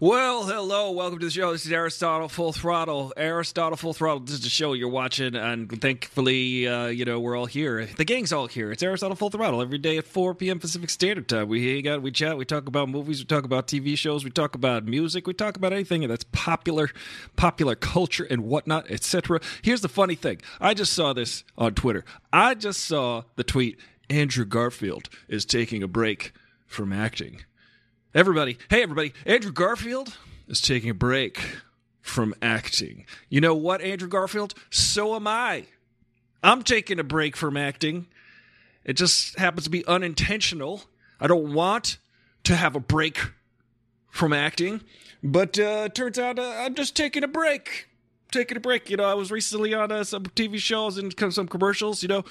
Well, hello, welcome to the show. This is Aristotle Full Throttle. Aristotle Full Throttle. This is the show you're watching, and thankfully, uh, you know, we're all here. The gang's all here. It's Aristotle Full Throttle every day at 4 p.m. Pacific Standard Time. We hang out, we chat, we talk about movies, we talk about TV shows, we talk about music, we talk about anything that's popular, popular culture and whatnot, etc. Here's the funny thing. I just saw this on Twitter. I just saw the tweet. Andrew Garfield is taking a break from acting. Everybody, hey everybody, Andrew Garfield is taking a break from acting. You know what, Andrew Garfield? So am I. I'm taking a break from acting. It just happens to be unintentional. I don't want to have a break from acting, but uh, turns out uh, I'm just taking a break taking a break. You know, I was recently on uh, some TV shows and some commercials. You know,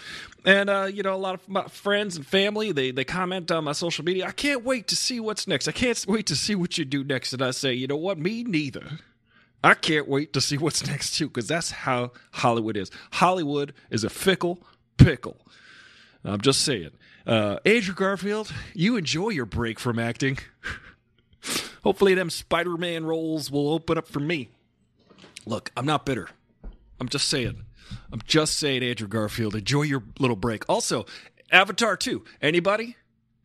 and uh, you know, a lot of my friends and family they they comment on my social media. I can't wait to see what's next. I can't wait to see what you do next. And I say, you know what? Me neither. I can't wait to see what's next too, because that's how Hollywood is. Hollywood is a fickle pickle. I'm just saying. Uh, Andrew Garfield, you enjoy your break from acting. Hopefully, them Spider Man roles will open up for me. Look, I'm not bitter. I'm just saying. I'm just saying, Andrew Garfield, enjoy your little break. Also, Avatar 2. Anybody?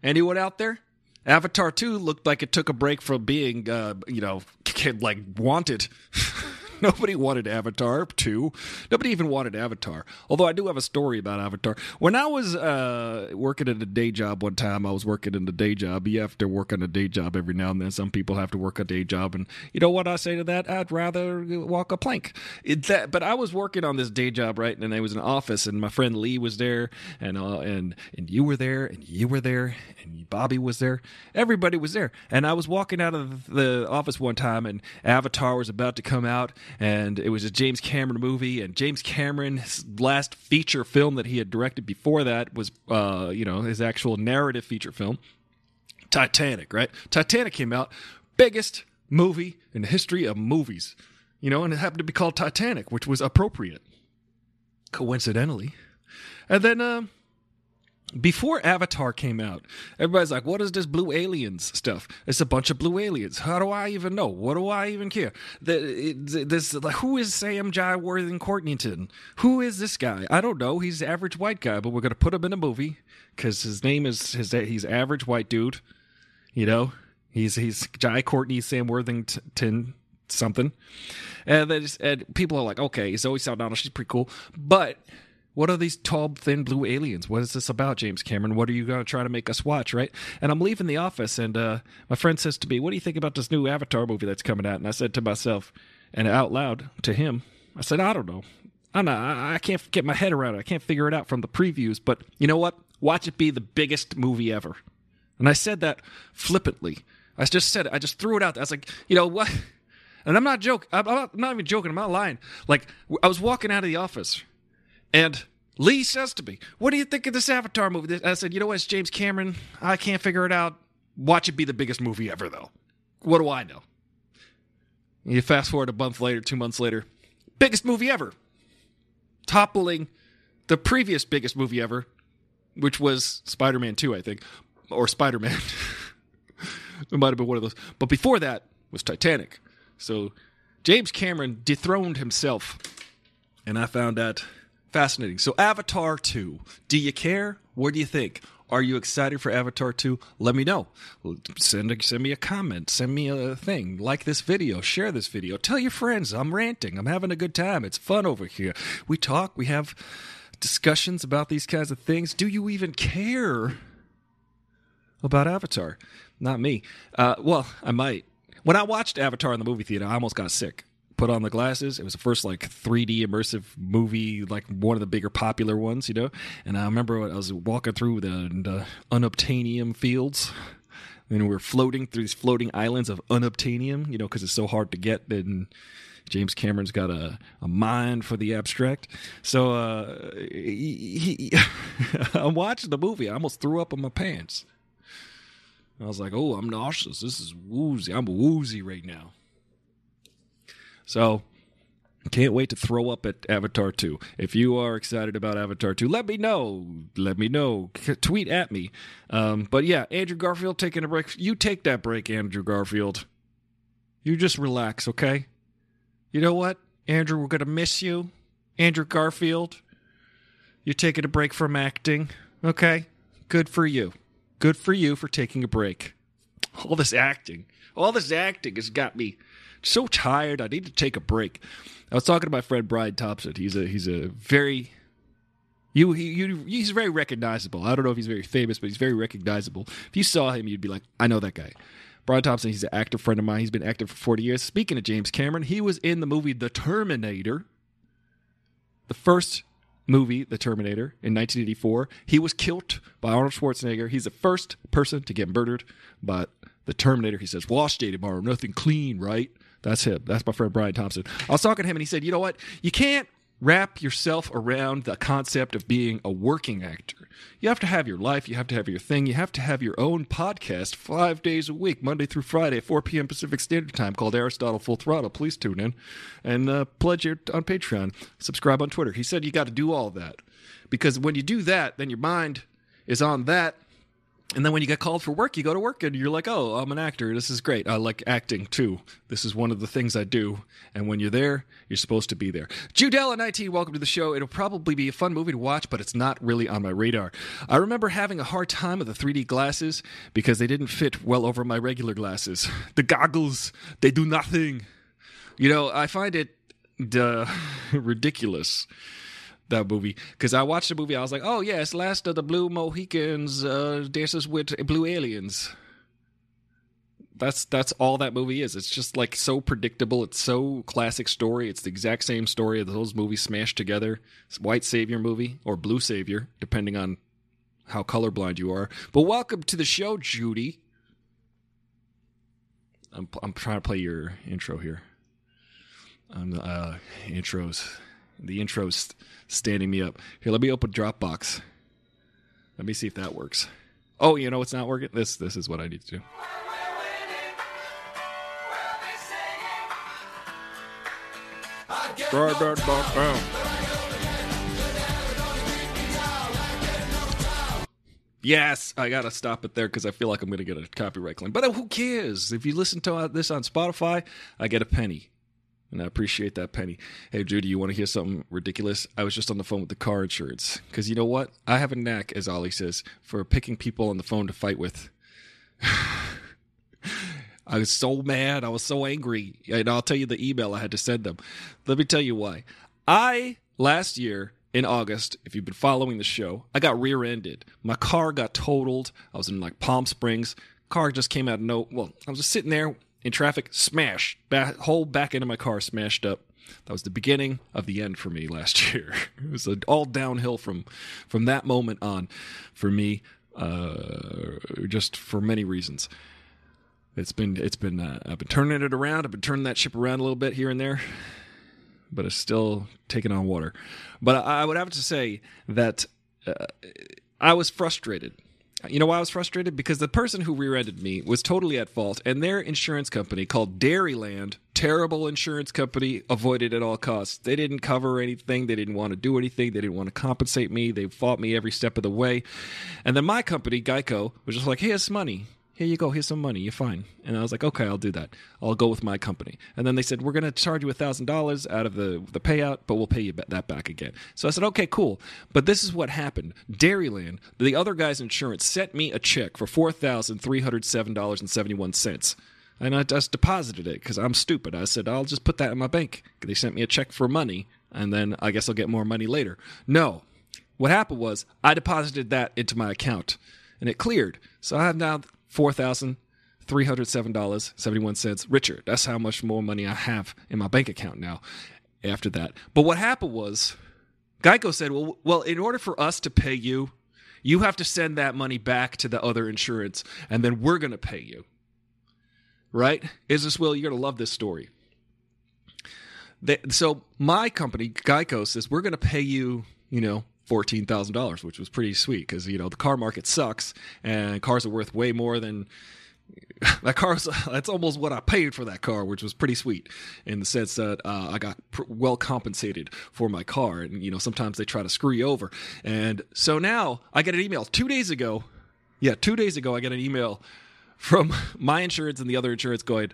Anyone out there? Avatar 2 looked like it took a break from being, uh, you know, like wanted. Nobody wanted Avatar 2. Nobody even wanted Avatar. Although I do have a story about Avatar. When I was uh, working at a day job one time, I was working in a day job. You have to work on a day job every now and then. Some people have to work a day job. And you know what I say to that? I'd rather walk a plank. It, that, but I was working on this day job, right? And I was in an office, and my friend Lee was there, and, uh, and, and you were there, and you were there, and Bobby was there. Everybody was there. And I was walking out of the office one time, and Avatar was about to come out and it was a James Cameron movie. And James Cameron's last feature film that he had directed before that was, uh, you know, his actual narrative feature film, Titanic. Right? Titanic came out, biggest movie in the history of movies. You know, and it happened to be called Titanic, which was appropriate, coincidentally. And then. Uh, before Avatar came out, everybody's like, "What is this blue aliens stuff? It's a bunch of blue aliens. How do I even know? What do I even care? The, this, like, who is Sam Jai Worthing Courtneyton? Who is this guy? I don't know. He's average white guy, but we're gonna put him in a movie because his name is his. He's average white dude. You know, he's he's Jai Courtney Sam Worthington something, and then and people are like, okay, Zoe Saldana, she's pretty cool, but what are these tall, thin blue aliens? What is this about, James Cameron? What are you going to try to make us watch, right? And I'm leaving the office, and uh, my friend says to me, What do you think about this new Avatar movie that's coming out? And I said to myself, and out loud to him, I said, I don't know. I. I can't get my head around it. I can't figure it out from the previews. But you know what? Watch it be the biggest movie ever. And I said that flippantly. I just said it. I just threw it out there. I was like, you know what? And I'm not joking. I'm not, I'm not even joking. I'm not lying. Like, I was walking out of the office and Lee says to me, What do you think of this Avatar movie? I said, You know what? It's James Cameron. I can't figure it out. Watch it be the biggest movie ever, though. What do I know? You fast forward a month later, two months later, biggest movie ever, toppling the previous biggest movie ever, which was Spider Man 2, I think, or Spider Man. it might have been one of those. But before that was Titanic. So James Cameron dethroned himself. And I found that Fascinating. So, Avatar 2. Do you care? What do you think? Are you excited for Avatar 2? Let me know. Send, a, send me a comment. Send me a thing. Like this video. Share this video. Tell your friends. I'm ranting. I'm having a good time. It's fun over here. We talk. We have discussions about these kinds of things. Do you even care about Avatar? Not me. Uh, well, I might. When I watched Avatar in the movie theater, I almost got sick put on the glasses. It was the first like 3D immersive movie, like one of the bigger popular ones, you know. And I remember I was walking through the, the unobtainium fields. And we are floating through these floating islands of unobtainium, you know, because it's so hard to get. And James Cameron's got a, a mind for the abstract. So uh, he, he, I'm watching the movie. I almost threw up in my pants. I was like, oh, I'm nauseous. This is woozy. I'm woozy right now. So can't wait to throw up at Avatar 2. If you are excited about Avatar 2, let me know. Let me know. Tweet at me. Um, but yeah, Andrew Garfield taking a break. You take that break, Andrew Garfield. You just relax, okay? You know what, Andrew? We're gonna miss you, Andrew Garfield. You're taking a break from acting, okay? Good for you. Good for you for taking a break. All this acting, all this acting has got me so tired. I need to take a break. I was talking to my friend Brian Thompson. He's a he's a very you, he, you, he's very recognizable. I don't know if he's very famous, but he's very recognizable. If you saw him, you'd be like, I know that guy. Brian Thompson, he's an actor friend of mine. He's been active for 40 years. Speaking of James Cameron, he was in the movie The Terminator, the first movie, The Terminator, in 1984. He was killed by Arnold Schwarzenegger. He's the first person to get murdered by the Terminator. He says, Wash day tomorrow, nothing clean, right? That's him. That's my friend Brian Thompson. I was talking to him and he said, You know what? You can't wrap yourself around the concept of being a working actor. You have to have your life, you have to have your thing, you have to have your own podcast five days a week, Monday through Friday 4 p.m. Pacific Standard Time called Aristotle Full Throttle. Please tune in and uh, pledge it on Patreon, subscribe on Twitter. He said you got to do all that because when you do that, then your mind is on that and then when you get called for work, you go to work and you're like, oh, I'm an actor. This is great. I like acting too. This is one of the things I do. And when you're there, you're supposed to be there. Judella 19, welcome to the show. It'll probably be a fun movie to watch, but it's not really on my radar. I remember having a hard time with the 3D glasses because they didn't fit well over my regular glasses. The goggles, they do nothing. You know, I find it uh, ridiculous that movie because I watched the movie. I was like, oh yes, last of the Blue Mohicans uh, dances with blue aliens. That's that's all that movie is. It's just like so predictable. It's so classic story. It's the exact same story of those movies smashed together. It's white savior movie or blue savior, depending on how colorblind you are. But welcome to the show, Judy. I'm I'm trying to play your intro here. I'm uh, intros the intro's standing me up. Here, let me open Dropbox. Let me see if that works. Oh, you know what's not working? This this is what I need to do. Yes, I gotta stop it there because I feel like I'm gonna get a copyright claim. But uh, who cares? If you listen to uh, this on Spotify, I get a penny and I appreciate that penny. Hey, Judy, you want to hear something ridiculous? I was just on the phone with the car insurance because you know what? I have a knack, as Ollie says, for picking people on the phone to fight with. I was so mad. I was so angry. And I'll tell you the email I had to send them. Let me tell you why. I, last year, in August, if you've been following the show, I got rear ended. My car got totaled. I was in like Palm Springs. Car just came out of no. Well, I was just sitting there in traffic, smash, back, whole back end of my car smashed up. That was the beginning of the end for me last year. It was all downhill from from that moment on for me, uh, just for many reasons. It's been it's been uh, I've been turning it around. I've been turning that ship around a little bit here and there, but it's still taking on water. But I, I would have to say that uh, I was frustrated you know why I was frustrated? Because the person who rear-ended me was totally at fault, and their insurance company called Dairyland, terrible insurance company, avoided at all costs. They didn't cover anything. They didn't want to do anything. They didn't want to compensate me. They fought me every step of the way. And then my company, Geico, was just like, "Hey, "Here's money here you go, here's some money, you're fine. And I was like, okay, I'll do that. I'll go with my company. And then they said, we're going to charge you a $1,000 out of the, the payout, but we'll pay you that back again. So I said, okay, cool. But this is what happened. Dairyland, the other guy's insurance, sent me a check for $4,307.71. And I just deposited it because I'm stupid. I said, I'll just put that in my bank. They sent me a check for money, and then I guess I'll get more money later. No. What happened was I deposited that into my account, and it cleared. So I have now four thousand three hundred seven dollars seventy one cents richer. That's how much more money I have in my bank account now. After that, but what happened was, Geico said, "Well, well, in order for us to pay you, you have to send that money back to the other insurance, and then we're going to pay you." Right? Is this Will? You're going to love this story. They, so my company, Geico, says we're going to pay you, you know, fourteen thousand dollars, which was pretty sweet because you know the car market sucks and cars are worth way more than that car. That's almost what I paid for that car, which was pretty sweet in the sense that uh, I got pr- well compensated for my car. And you know sometimes they try to screw you over, and so now I get an email two days ago. Yeah, two days ago I get an email from my insurance and the other insurance going,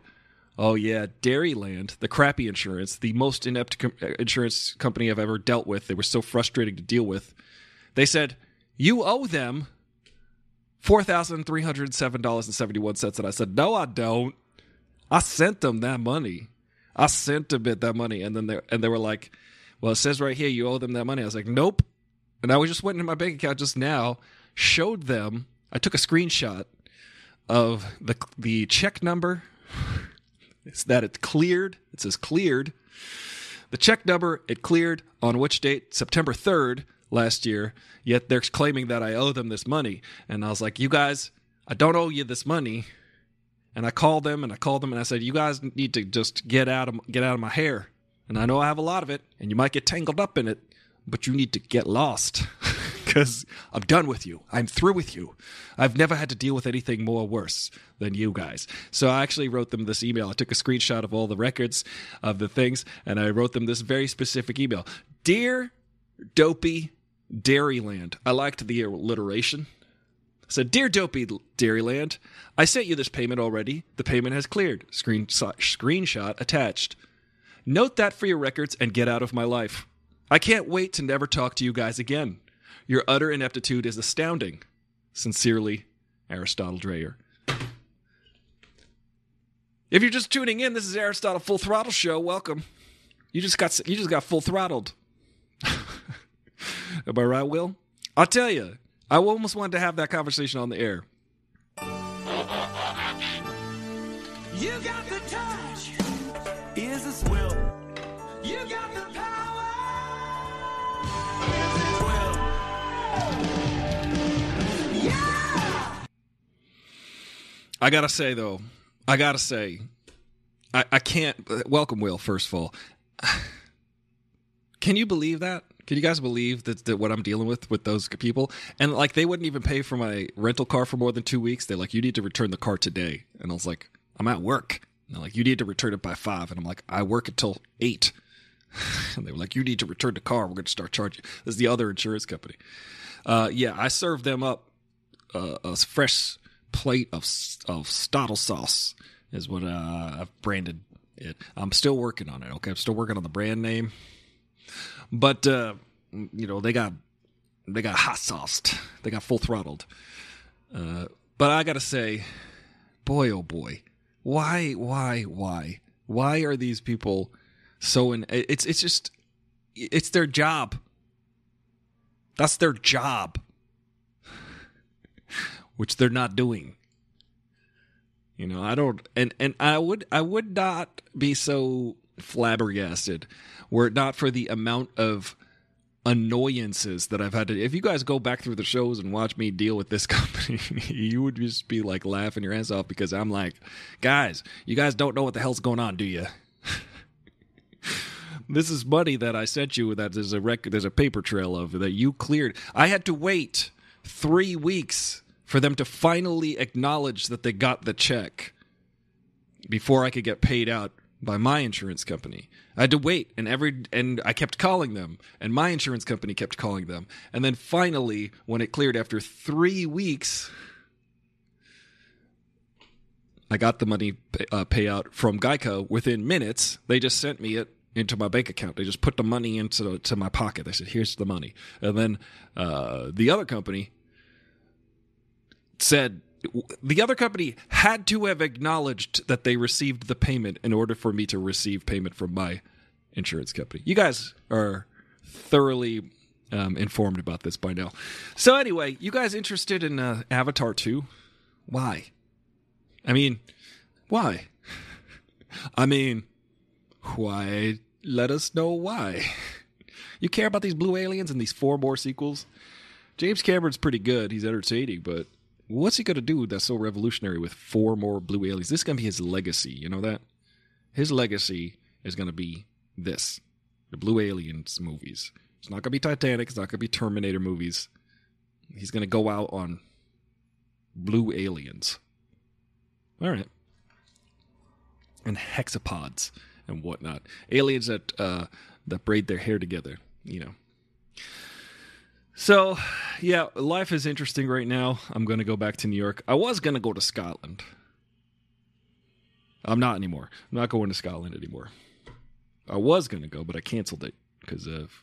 Oh yeah, Dairyland, the crappy insurance, the most inept com- uh, insurance company I've ever dealt with. They were so frustrating to deal with. They said you owe them four thousand three hundred seven dollars and seventy one cents, and I said no, I don't. I sent them that money. I sent them it that money, and then they and they were like, "Well, it says right here you owe them that money." I was like, "Nope," and I was just went into my bank account just now, showed them. I took a screenshot of the the check number. It's that it cleared. It says cleared. The check number it cleared on which date? September third last year. Yet they're claiming that I owe them this money, and I was like, "You guys, I don't owe you this money." And I called them and I called them and I said, "You guys need to just get out of get out of my hair." And I know I have a lot of it, and you might get tangled up in it, but you need to get lost because I'm done with you. I'm through with you. I've never had to deal with anything more worse than you guys. So I actually wrote them this email. I took a screenshot of all the records of the things, and I wrote them this very specific email Dear Dopey Dairyland, I liked the alliteration. Said, Dear Dopey Dairyland, I sent you this payment already. The payment has cleared. Screen, screenshot attached. Note that for your records and get out of my life. I can't wait to never talk to you guys again. Your utter ineptitude is astounding. Sincerely, Aristotle Dreyer. If you're just tuning in, this is Aristotle Full Throttle Show. Welcome. You just got you just got full throttled. Am I right, Will? I'll tell you, I almost wanted to have that conversation on the air. You got the touch. Is this Will? You got the power. I gotta say though, I gotta say, I, I can't. Welcome, Will. First of all, can you believe that? Can you guys believe that, that what I'm dealing with with those people? And like, they wouldn't even pay for my rental car for more than two weeks. They're like, you need to return the car today. And I was like, I'm at work. And they're like, you need to return it by five. And I'm like, I work until eight. and they were like, you need to return the car. We're going to start charging. This is the other insurance company. Uh, yeah, I served them up uh, a fresh plate of of stottle sauce is what uh, I've branded it. I'm still working on it. Okay, I'm still working on the brand name. But uh, you know they got they got hot sauced, they got full throttled. Uh, but I gotta say, boy oh boy, why why why why are these people so in? It's it's just it's their job. That's their job, which they're not doing. You know, I don't, and and I would I would not be so flabbergasted were it not for the amount of annoyances that I've had to. If you guys go back through the shows and watch me deal with this company, you would just be like laughing your ass off because I'm like, guys, you guys don't know what the hell's going on, do you? this is money that I sent you that there's a record, there's a paper trail of that you cleared. I had to wait three weeks for them to finally acknowledge that they got the check before I could get paid out by my insurance company. I had to wait and every and I kept calling them and my insurance company kept calling them. And then finally when it cleared after 3 weeks I got the money uh, payout from Geico within minutes. They just sent me it into my bank account. They just put the money into to my pocket. They said, "Here's the money." And then uh, the other company said the other company had to have acknowledged that they received the payment in order for me to receive payment from my insurance company. You guys are thoroughly um, informed about this by now. So anyway, you guys interested in uh, Avatar 2? Why? I mean, why? I mean, why? Let us know why. You care about these blue aliens and these four more sequels? James Cameron's pretty good. He's entertaining, but what's he going to do that's so revolutionary with four more blue aliens? This is going to be his legacy. You know that? His legacy is going to be this the Blue Aliens movies. It's not going to be Titanic. It's not going to be Terminator movies. He's going to go out on Blue Aliens. All right. And hexapods and whatnot. Aliens that uh, that braid their hair together, you know. So, yeah, life is interesting right now. I'm going to go back to New York. I was going to go to Scotland. I'm not anymore. I'm not going to Scotland anymore. I was going to go, but I canceled it because of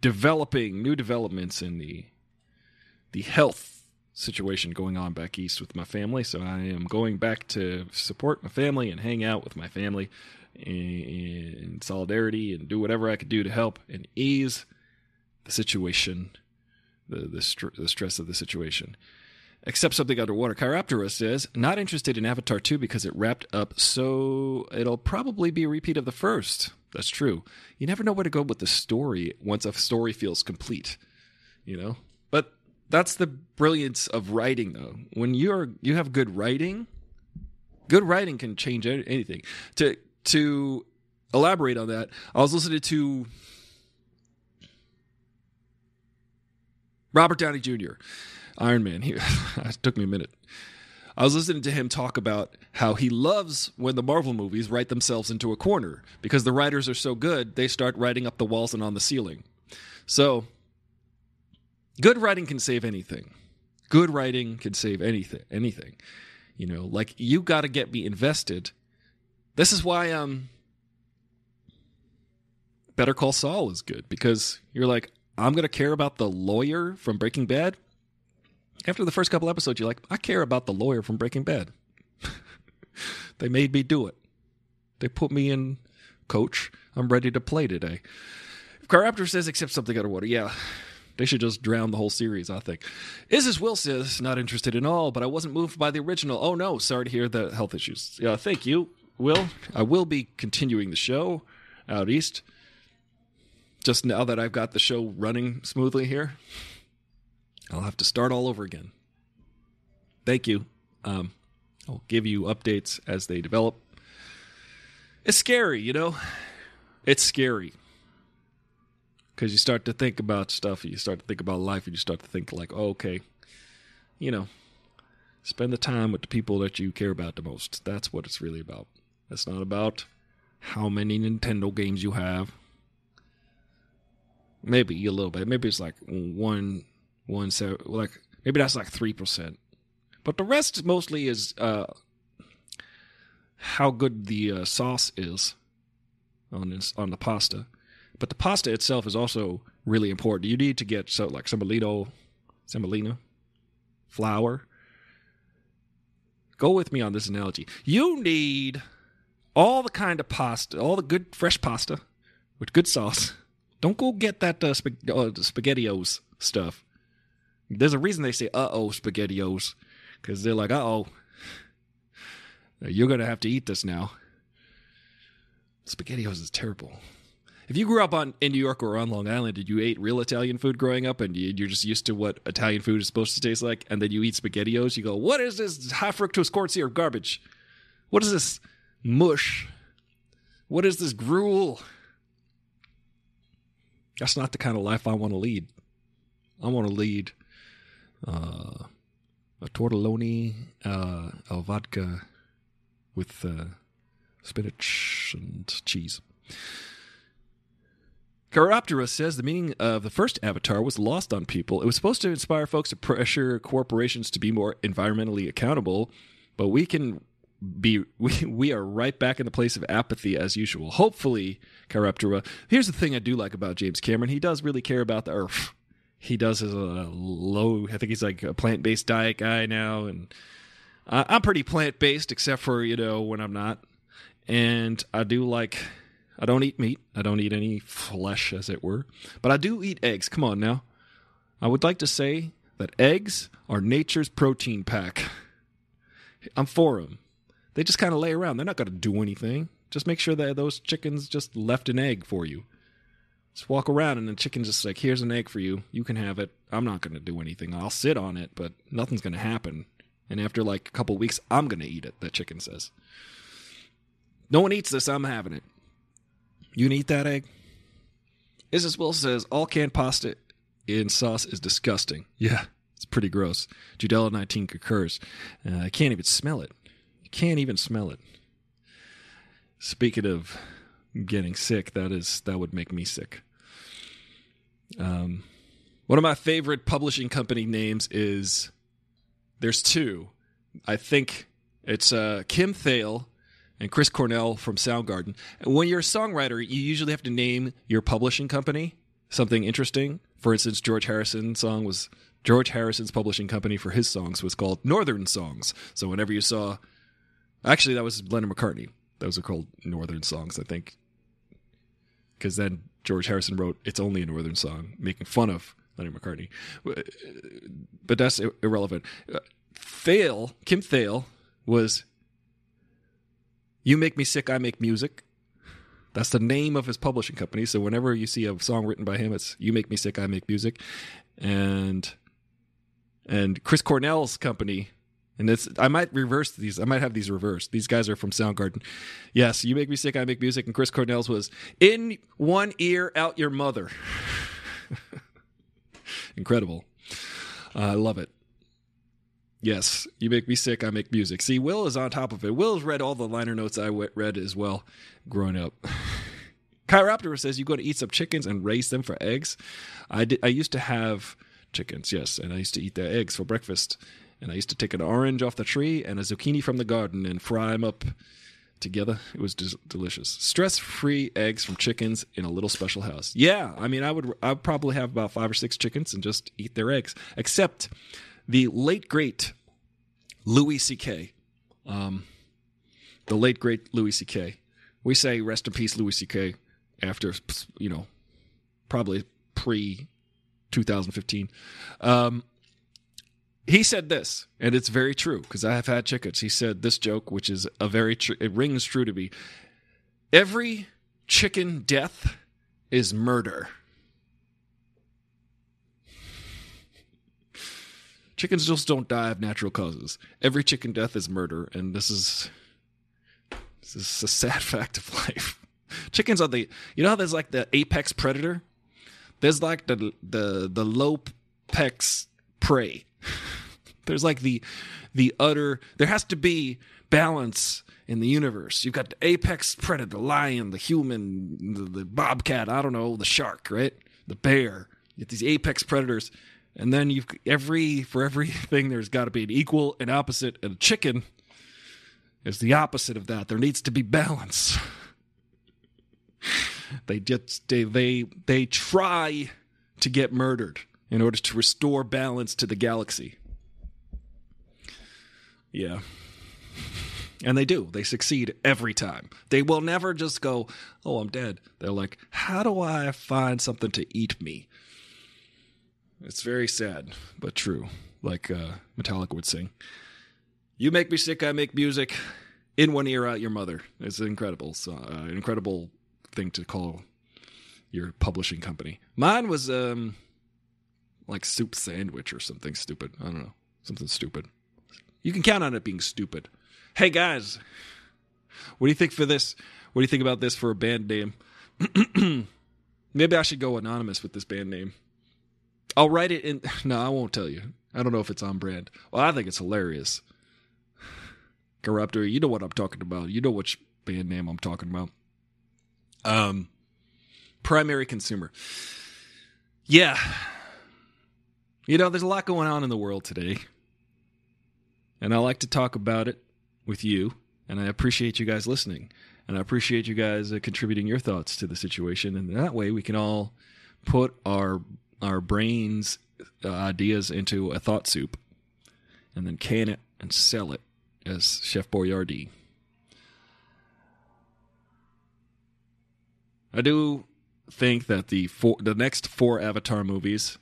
developing new developments in the the health situation going on back east with my family. So I am going back to support my family and hang out with my family in, solidarity and do whatever I could do to help and ease the situation, the the, the stress of the situation. Except something underwater. Chiroptera says, not interested in Avatar 2 because it wrapped up, so it'll probably be a repeat of the first. That's true. You never know where to go with the story once a story feels complete, you know? But that's the brilliance of writing though. When you're you have good writing, good writing can change anything. To to elaborate on that, I was listening to Robert Downey Jr. Iron Man. He, it took me a minute. I was listening to him talk about how he loves when the Marvel movies write themselves into a corner because the writers are so good, they start writing up the walls and on the ceiling. So, good writing can save anything. Good writing can save anything. Anything. You know, like you got to get me invested. This is why um Better Call Saul is good because you're like, I'm going to care about the lawyer from Breaking Bad after the first couple episodes, you're like, I care about the lawyer from Breaking Bad. they made me do it. They put me in coach. I'm ready to play today. If Raptor says accept something underwater, yeah. They should just drown the whole series, I think. Is This Will says, not interested in all, but I wasn't moved by the original. Oh no, sorry to hear the health issues. Yeah, thank you, Will. I will be continuing the show out east. Just now that I've got the show running smoothly here. I'll have to start all over again. Thank you. Um, I'll give you updates as they develop. It's scary, you know? It's scary. Because you start to think about stuff, and you start to think about life, and you start to think, like, oh, okay, you know, spend the time with the people that you care about the most. That's what it's really about. It's not about how many Nintendo games you have. Maybe a little bit. Maybe it's like one one so like maybe that's like three percent, but the rest mostly is uh, how good the uh, sauce is on this on the pasta. But the pasta itself is also really important. You need to get so like semolino, semolina, flour. Go with me on this analogy. You need all the kind of pasta, all the good fresh pasta with good sauce. Don't go get that uh, spag- uh, spaghettios stuff. There's a reason they say "uh oh" spaghettios, because they're like, "uh oh, you're gonna have to eat this now." Spaghettios is terrible. If you grew up on in New York or on Long Island, did you eat real Italian food growing up, and you're just used to what Italian food is supposed to taste like, and then you eat spaghettios, you go, "What is this high fructose corn syrup garbage? What is this mush? What is this gruel?" That's not the kind of life I want to lead. I want to lead uh, a tortelloni, uh, vodka with uh, spinach and cheese. Chiroptera says the meaning of the first Avatar was lost on people. It was supposed to inspire folks to pressure corporations to be more environmentally accountable, but we can be we, we are right back in the place of apathy as usual. Hopefully. Here's the thing I do like about James Cameron. He does really care about the earth he does his uh, low. I think he's like a plant based diet guy now, and uh, I'm pretty plant based except for you know when I'm not. And I do like. I don't eat meat. I don't eat any flesh, as it were. But I do eat eggs. Come on now. I would like to say that eggs are nature's protein pack. I'm for them. They just kind of lay around. They're not going to do anything. Just make sure that those chickens just left an egg for you. Just walk around and the chicken's just like, here's an egg for you. You can have it. I'm not going to do anything. I'll sit on it, but nothing's going to happen. And after like a couple weeks, I'm going to eat it, that chicken says. No one eats this. I'm having it. You can eat that egg? Is This Will says, all canned pasta in sauce is disgusting. Yeah, it's pretty gross. Judella 19 concurs. Uh, I can't even smell it. You can't even smell it. Speaking of getting sick, that is that would make me sick. Um, one of my favorite publishing company names is there's two. I think it's uh, Kim Thayil and Chris Cornell from Soundgarden. When you're a songwriter, you usually have to name your publishing company something interesting. For instance, George Harrison's song was George Harrison's publishing company for his songs was called Northern Songs. So whenever you saw, actually, that was Lennon McCartney. Those are called Northern Songs, I think. Because then George Harrison wrote "It's Only a Northern Song," making fun of Lennon McCartney. Uh, but that's irrelevant. Uh, Thayil, Kim Thayil, was "You Make Me Sick, I Make Music." That's the name of his publishing company. So whenever you see a song written by him, it's "You Make Me Sick, I Make Music," and and Chris Cornell's company. And it's I might reverse these. I might have these reversed. These guys are from Soundgarden. Yes, you make me sick. I make music. And Chris Cornell's was in one ear, out your mother. Incredible. Uh, I love it. Yes, you make me sick. I make music. See, Will is on top of it. Will has read all the liner notes I read as well growing up. Chiroptera says you go to eat some chickens and raise them for eggs. I. I used to have chickens, yes, and I used to eat their eggs for breakfast. And I used to take an orange off the tree and a zucchini from the garden and fry them up together. It was des- delicious. Stress-free eggs from chickens in a little special house. Yeah, I mean, I would. I'd probably have about five or six chickens and just eat their eggs. Except the late great Louis C.K. Um, the late great Louis C.K. We say rest in peace, Louis C.K. After you know, probably pre 2015. Um, he said this, and it's very true because I have had chickens. He said this joke, which is a very true, it rings true to me. Every chicken death is murder. Chickens just don't die of natural causes. Every chicken death is murder, and this is this is a sad fact of life. Chickens are the you know how there's like the apex predator? There's like the the the low pex prey. There's like the the utter there has to be balance in the universe. You've got the apex predator, the lion, the human, the, the bobcat, I don't know, the shark, right? The bear. You get these apex predators and then you've every for everything there's got to be an equal and opposite and a chicken is the opposite of that. There needs to be balance. They just they they they try to get murdered in order to restore balance to the galaxy. Yeah. And they do. They succeed every time. They will never just go, "Oh, I'm dead." They're like, "How do I find something to eat me?" It's very sad, but true. Like uh, Metallica would sing. You make me sick, I make music. In one ear, out your mother. It's incredible. So, uh, incredible thing to call your publishing company. Mine was um like soup sandwich or something stupid. I don't know. Something stupid. You can count on it being stupid. Hey guys, what do you think for this? What do you think about this for a band name? Maybe I should go anonymous with this band name. I'll write it in. No, I won't tell you. I don't know if it's on brand. Well, I think it's hilarious. Corruptor, you know what I'm talking about. You know which band name I'm talking about. Um, primary consumer. Yeah. You know, there's a lot going on in the world today. And I like to talk about it with you. And I appreciate you guys listening. And I appreciate you guys uh, contributing your thoughts to the situation. And that way we can all put our our brains uh, ideas into a thought soup and then can it and sell it as Chef Boyardee. I do think that the four, the next four Avatar movies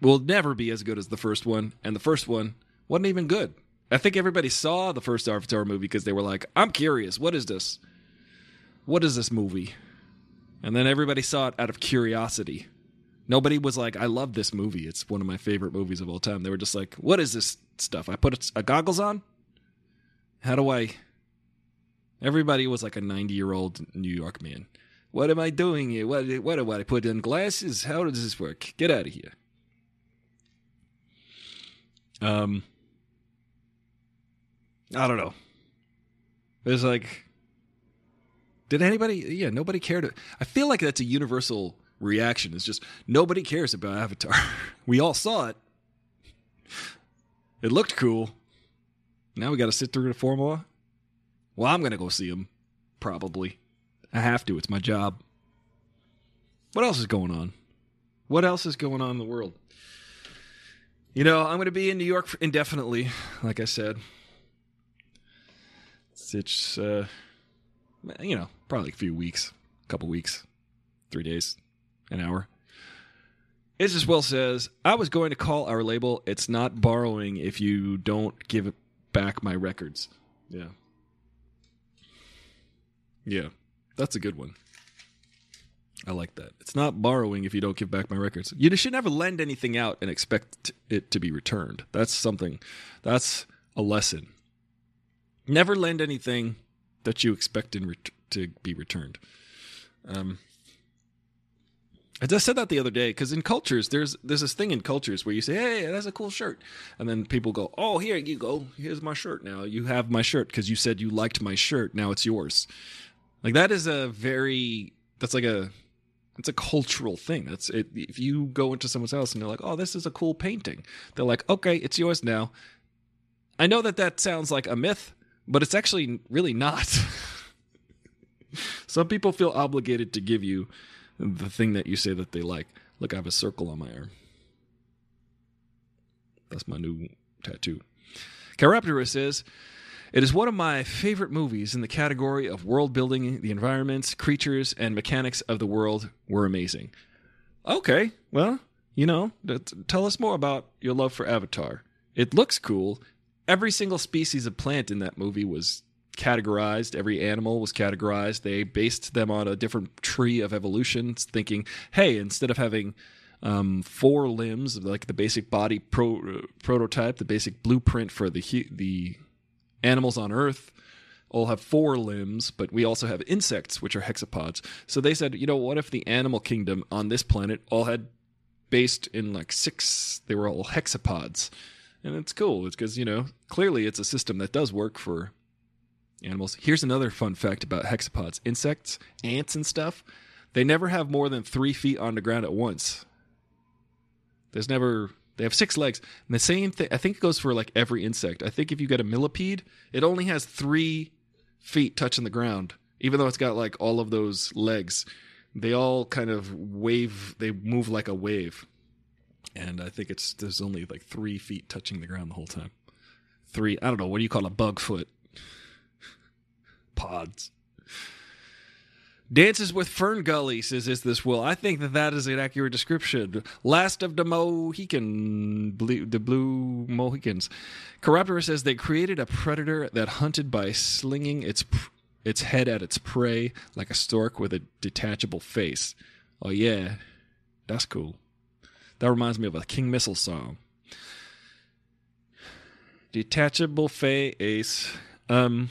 will never be as good as the first one, and the first one wasn't even good. I think everybody saw the first Avatar movie because they were like, "I'm curious, what is this? What is this movie?" And then everybody saw it out of curiosity. Nobody was like, "I love this movie. It's one of my favorite movies of all time." They were just like, "What is this stuff? I put a, a goggles on. How do I?" Everybody was like a 90 year old New York man. What am I doing here? What, what do I put in glasses? How does this work? Get out of here. Um, I don't know. There's like, did anybody? Yeah, nobody cared. I feel like that's a universal reaction. It's just nobody cares about Avatar. we all saw it. It looked cool. Now we got to sit through the formula. Well, I'm gonna go see him. probably. I have to. It's my job. What else is going on? What else is going on in the world? You know, I'm going to be in New York indefinitely, like I said. It's, uh, you know, probably a few weeks, a couple weeks, three days, an hour. It's as Will says, I was going to call our label It's Not Borrowing if you don't give back my records. Yeah. Yeah. That's a good one. I like that. It's not borrowing if you don't give back my records. You should never lend anything out and expect it to be returned. That's something, that's a lesson. Never lend anything that you expect in ret- to be returned. Um, I just said that the other day because in cultures, there's there's this thing in cultures where you say, "Hey, that's a cool shirt," and then people go, "Oh, here you go. Here's my shirt. Now you have my shirt because you said you liked my shirt. Now it's yours." Like that is a very that's like a it's a cultural thing. That's it. If you go into someone's house and they're like, "Oh, this is a cool painting," they're like, "Okay, it's yours now." I know that that sounds like a myth, but it's actually really not. Some people feel obligated to give you the thing that you say that they like. Look, I have a circle on my arm. That's my new tattoo. Chiroptera says, It is one of my favorite movies in the category of world building. The environments, creatures, and mechanics of the world were amazing. Okay, well, you know, tell us more about your love for Avatar. It looks cool. Every single species of plant in that movie was categorized. Every animal was categorized. They based them on a different tree of evolution, thinking, hey, instead of having um, four limbs, like the basic body pro- uh, prototype, the basic blueprint for the the animals on Earth, all have four limbs, but we also have insects, which are hexapods. So they said, you know, what if the animal kingdom on this planet all had based in like six? They were all hexapods, and it's cool. It's because you know clearly it's a system that does work for animals. Here's another fun fact about hexapods insects, ants, and stuff. They never have more than three feet on the ground at once. There's never. They have six legs. And the same thing, I think it goes for like every insect. I think if you get a millipede, it only has three feet touching the ground, even though it's got like all of those legs. They all kind of wave, they move like a wave. And I think it's there's only like three feet touching the ground the whole time. Three, I don't know, what do you call a bug foot? pods. Dances with Fern Gully, says Is This Will. I think that that is an accurate description. Last of the Mohican, the Blue Mohicans. Chiroptera says they created a predator that hunted by slinging its its head at its prey like a stork with a detachable face. Oh, yeah. That's cool. That reminds me of a King Missile song. Detachable face. Um,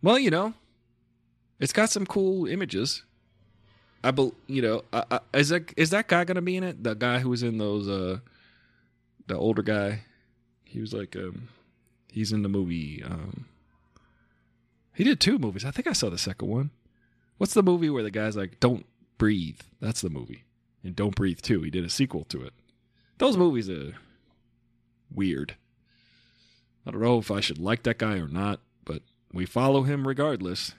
well, you know, it's got some cool images. I bel you know, I, I, is that is that guy gonna be in it? The guy who was in those, uh, the older guy. He was like, um, he's in the movie. Um, he did two movies. I think I saw the second one. What's the movie where the guy's like, "Don't breathe"? That's the movie. And "Don't Breathe" too. He did a sequel to it. Those movies are weird. I don't know if I should like that guy or not. But we follow him regardless.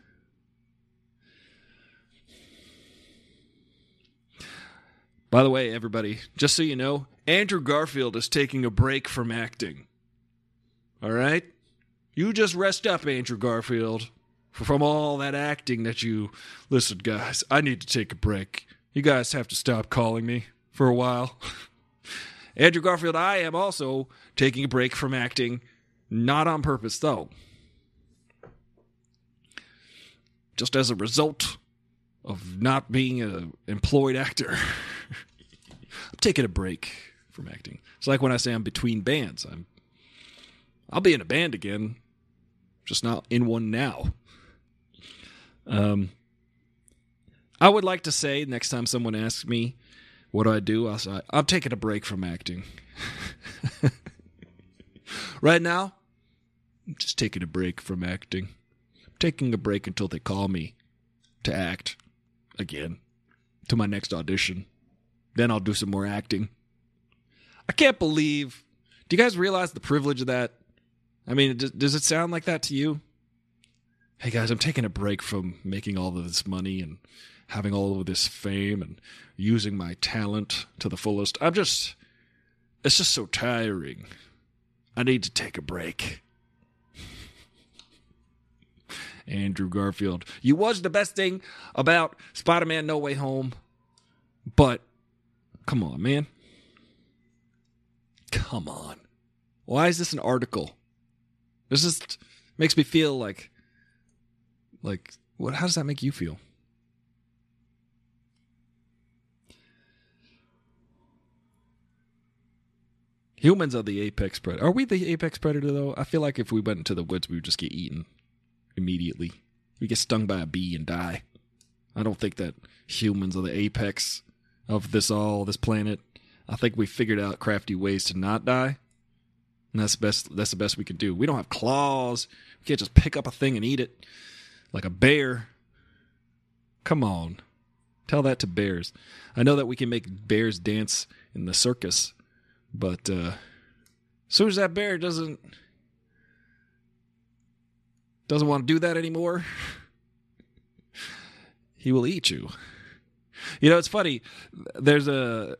By the way, everybody, just so you know, Andrew Garfield is taking a break from acting. All right? You just rest up, Andrew Garfield, from all that acting that you. Listen, guys, I need to take a break. You guys have to stop calling me for a while. Andrew Garfield, I am also taking a break from acting, not on purpose, though. just as a result of not being an employed actor. I'm taking a break from acting. It's like when I say I'm between bands. I'm I'll be in a band again, just not in one now. Um I would like to say next time someone asks me what do I do, I'll say I'm taking a break from acting. right now, I'm just taking a break from acting I'm taking a break until they call me to act again to my next audition. Then I'll do some more acting. I can't believe. Do you guys realize the privilege of that? I mean, does, does it sound like that to you? hey guys, I'm taking a break from making all of this money and having all of this fame and using my talent to the fullest. I'm just, it's just so tiring. I need to take a break. Andrew Garfield. You was the best thing about Spider Man No Way Home, but come on, man. Come on. Why is this an article? This just makes me feel like like what how does that make you feel? Humans are the apex predator. Are we the apex predator though? I feel like if we went into the woods we would just get eaten immediately. We get stung by a bee and die. I don't think that humans are the apex of this all, this planet. I think we figured out crafty ways to not die. And that's best that's the best we can do. We don't have claws. We can't just pick up a thing and eat it like a bear. Come on. Tell that to bears. I know that we can make bears dance in the circus, but uh as soon as that bear doesn't doesn't want to do that anymore, he will eat you. You know, it's funny. There's a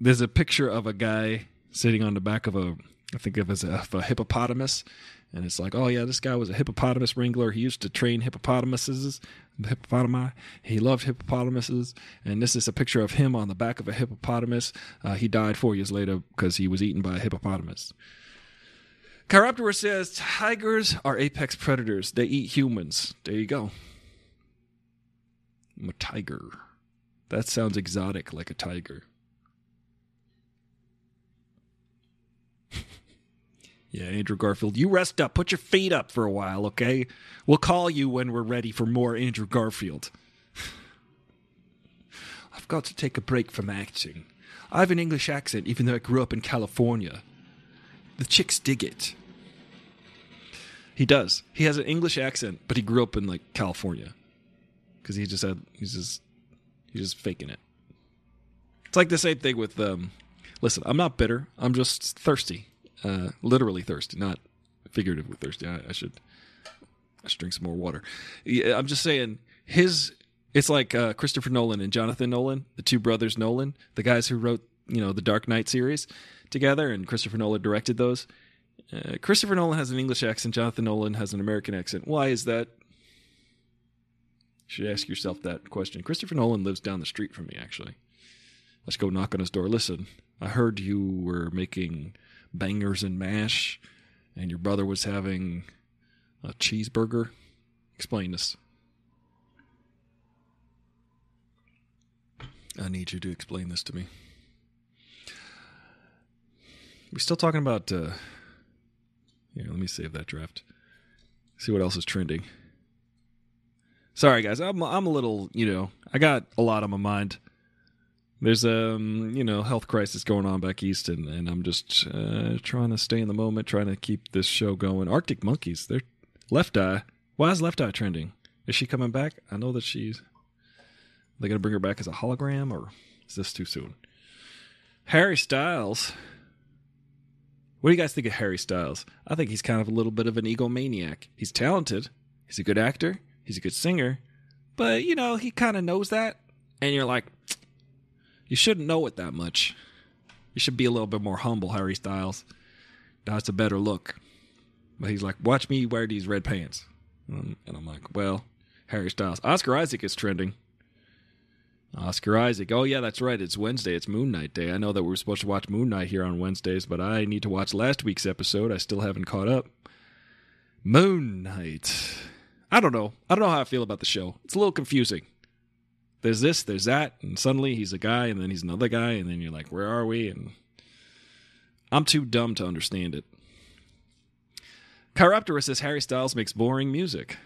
there's a picture of a guy sitting on the back of a I think of as a, a hippopotamus, and it's like, oh yeah, this guy was a hippopotamus wrangler. He used to train hippopotamuses, hippopotami. He loved hippopotamuses, and this is a picture of him on the back of a hippopotamus. Uh, he died four years later because he was eaten by a hippopotamus. Chiroptera says tigers are apex predators. They eat humans. There you go. I'm a tiger. That sounds exotic, like a tiger. yeah, Andrew Garfield, you rest up. Put your feet up for a while, okay? We'll call you when we're ready for more Andrew Garfield. I've got to take a break from acting. I have an English accent, even though I grew up in California. The chicks dig it. He does. He has an English accent, but he grew up in like California because he just had he's just he's just faking it. It's like the same thing with um. Listen, I'm not bitter. I'm just thirsty, uh, literally thirsty, not figuratively thirsty. I, I should I should drink some more water. Yeah, I'm just saying his. It's like uh, Christopher Nolan and Jonathan Nolan, the two brothers Nolan, the guys who wrote you know the Dark Knight series together, and Christopher Nolan directed those. Uh, Christopher Nolan has an English accent. Jonathan Nolan has an American accent. Why is that? You should ask yourself that question. Christopher Nolan lives down the street from me, actually. Let's go knock on his door. Listen, I heard you were making bangers and mash, and your brother was having a cheeseburger. Explain this. I need you to explain this to me. We're still talking about uh, here, let me save that draft. See what else is trending. Sorry, guys. I'm I'm a little, you know, I got a lot on my mind. There's a um, you know health crisis going on back east, and, and I'm just uh, trying to stay in the moment, trying to keep this show going. Arctic Monkeys, they're Left Eye. Why is Left Eye trending? Is she coming back? I know that she's. Are they gonna bring her back as a hologram, or is this too soon? Harry Styles what do you guys think of Harry Styles? I think he's kind of a little bit of an egomaniac. He's talented, he's a good actor, he's a good singer, but you know, he kind of knows that. And you're like, you shouldn't know it that much. You should be a little bit more humble, Harry Styles. That's a better look. But he's like, watch me wear these red pants. Um, and I'm like, well, Harry Styles. Oscar Isaac is trending. Oscar Isaac. Oh, yeah, that's right. It's Wednesday. It's Moon Knight Day. I know that we are supposed to watch Moon Knight here on Wednesdays, but I need to watch last week's episode. I still haven't caught up. Moon Knight. I don't know. I don't know how I feel about the show. It's a little confusing. There's this, there's that, and suddenly he's a guy, and then he's another guy, and then you're like, where are we? And I'm too dumb to understand it. Chiroptera says Harry Styles makes boring music.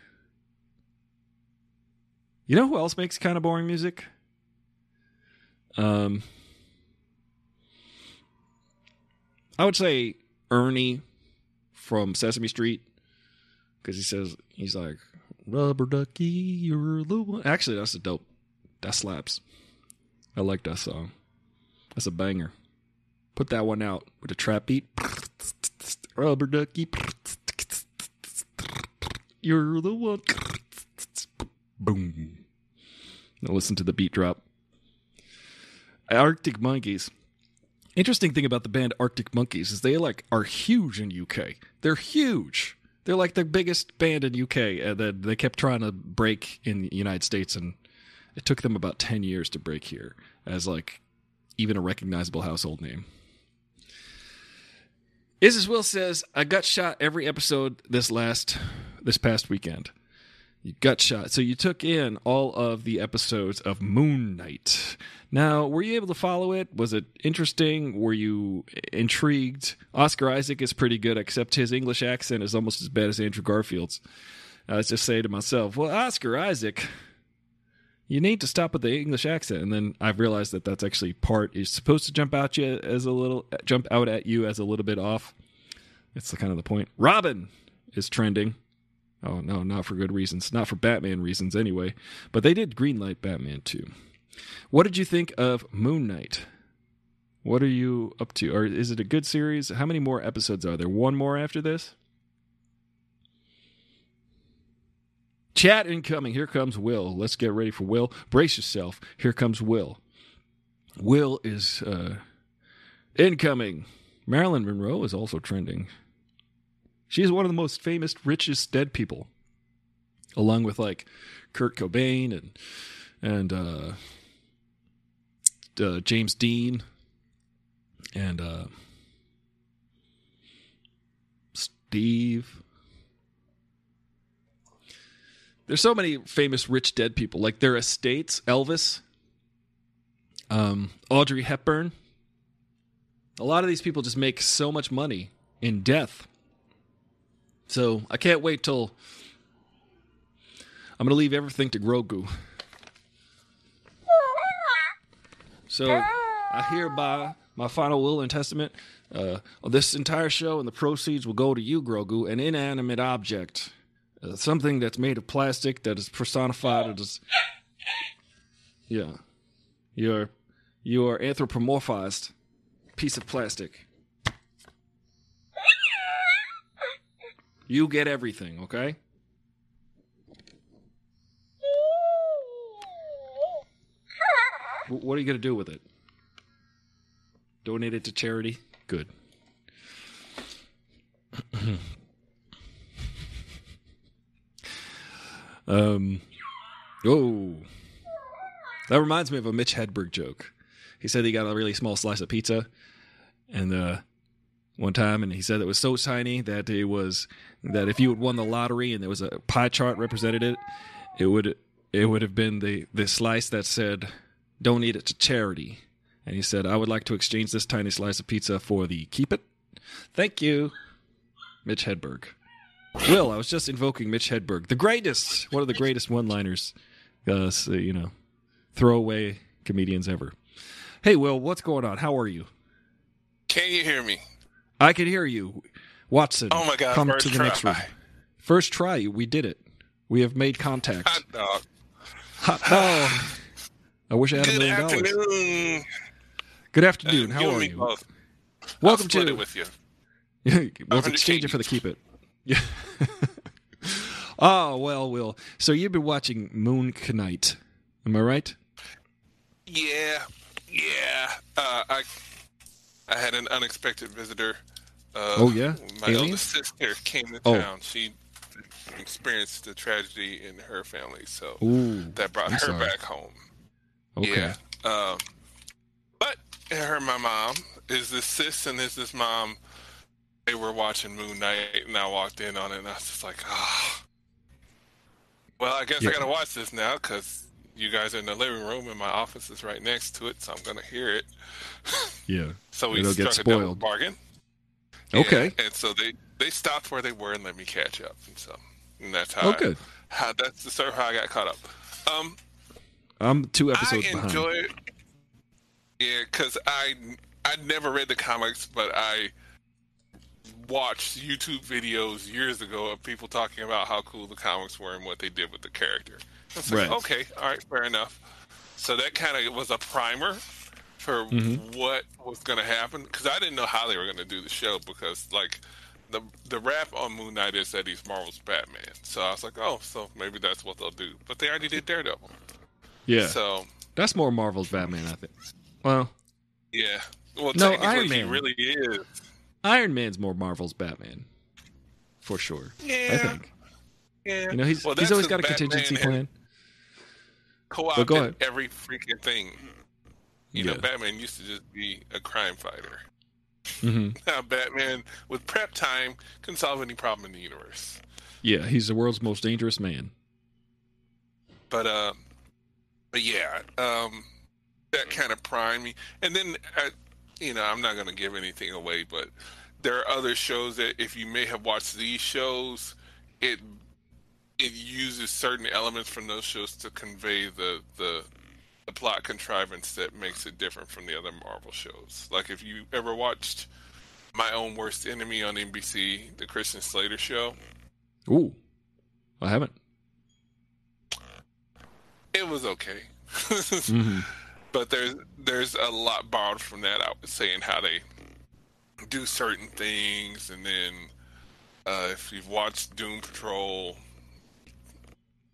You know who else makes kind of boring music? Um, I would say Ernie from Sesame Street because he says he's like rubber ducky, you're the one. Actually, that's a dope. That slaps. I like that song. That's a banger. Put that one out with a trap beat. Rubber ducky. You're the one. Boom. Now listen to the beat drop. Arctic Monkeys. Interesting thing about the band Arctic Monkeys is they like are huge in UK. They're huge. They're like the biggest band in UK, and then they kept trying to break in the United States, and it took them about ten years to break here as like even a recognizable household name. Is This Will says, I got shot every episode this last this past weekend. You got shot. So you took in all of the episodes of Moon Knight. Now, were you able to follow it? Was it interesting? Were you intrigued? Oscar Isaac is pretty good, except his English accent is almost as bad as Andrew Garfield's. I was just saying to myself, well, Oscar Isaac, you need to stop with the English accent. And then I've realized that that's actually part is supposed to jump out you as a little jump out at you as a little bit off. It's the kind of the point. Robin is trending. Oh no, not for good reasons. Not for Batman reasons anyway. But they did greenlight Batman too. What did you think of Moon Knight? What are you up to? Or is it a good series? How many more episodes are there? One more after this? Chat incoming. Here comes Will. Let's get ready for Will. Brace yourself. Here comes Will. Will is uh, incoming. Marilyn Monroe is also trending. She is one of the most famous, richest dead people, along with like Kurt Cobain and and uh, uh, James Dean and uh, Steve. There's so many famous rich dead people, like their estates. Elvis, um, Audrey Hepburn. A lot of these people just make so much money in death. So I can't wait till I'm going to leave everything to Grogu. So I hereby my final will and testament. Uh, this entire show and the proceeds will go to you, Grogu, an inanimate object, uh, something that's made of plastic that is personified as yeah, you're you are anthropomorphized piece of plastic. You get everything, okay? What are you going to do with it? Donate it to charity? Good. um, oh. That reminds me of a Mitch Hedberg joke. He said he got a really small slice of pizza, and uh, one time, and he said it was so tiny that it was that if you had won the lottery and there was a pie chart represented it, it would it would have been the the slice that said "Don't eat it to charity. And he said, I would like to exchange this tiny slice of pizza for the keep it. Thank you, Mitch Hedberg. Will, I was just invoking Mitch Hedberg, the greatest, one of the greatest one liners, uh, so, you know, throwaway comedians ever. Hey, Will, what's going on? How are you? Can you hear me? I can hear you. Watson, oh my God, come first to the try. next room. First try, we did it. We have made contact. Hot dog. Hot dog. I wish I had a Good million dollars. afternoon. Good afternoon. How you and are you? both. Welcome to it with you. Let's exchange it for the keep it. Yeah. oh well, Will. So you've been watching Moon Knight, am I right? Yeah, yeah. Uh, I I had an unexpected visitor. Uh, Oh, yeah? my Aliens? eldest sister came to Oh. town. She experienced the tragedy in her family, so Ooh, that brought I'm her sorry. back home. okay. Yeah. Um, but her and my mom is this sis and is this mom. They were watching Moon Knight, and I walked in on it, and I was just like, ah. Well, I guess Yeah. I gotta watch this now because you guys are in the living room, and my office is right next to it, so I'm gonna hear it. Yeah. So we It'll get struck a double spoiled. bargain. Okay. And, and so they they stopped where they were and let me catch up, and so and that's how Oh, I- good. how that's the sort of how I got caught up. Um, I'm two episodes I behind. enjoy it. Yeah, because I I never read the comics, but I watched YouTube videos years ago of people talking about how cool the comics were and what they did with the character. I was like, Right. okay, all right, fair enough. So that kind of was a primer for Mhm. what was going to happen because I didn't know how they were going to do the show because like the the rap on Moon Knight is that he's Marvel's Batman. So I was like, oh, so maybe that's what they'll do. But they already did Daredevil. Yeah, So that's more Marvel's Batman, I think. Well, yeah. Well, No, Iron he Man. really is. Iron Man's more Marvel's Batman, for sure. Yeah. I think. Yeah. You know, he's Well, he's always got a 'cause contingency plan. Co-opted go every freaking thing. You know, Yeah. Batman used to just be a crime fighter. hmm Now, Batman, with prep time, can solve any problem in the universe. Yeah, he's the world's most dangerous man. But uh, but yeah, um, that kind of primed me. And then, uh, you know, I'm not going to give anything away, but there are other shows that if you may have watched these shows, it it uses certain elements from those shows to convey the the the plot contrivance that makes it different from the other Marvel shows. Like if you ever watched My Own Worst Enemy on NBC, the Christian Slater show, Ooh, I haven't. it was okay. hmm but there's there's a lot borrowed from that. I would say in how they do certain things, and then uh, if you've watched Doom Patrol,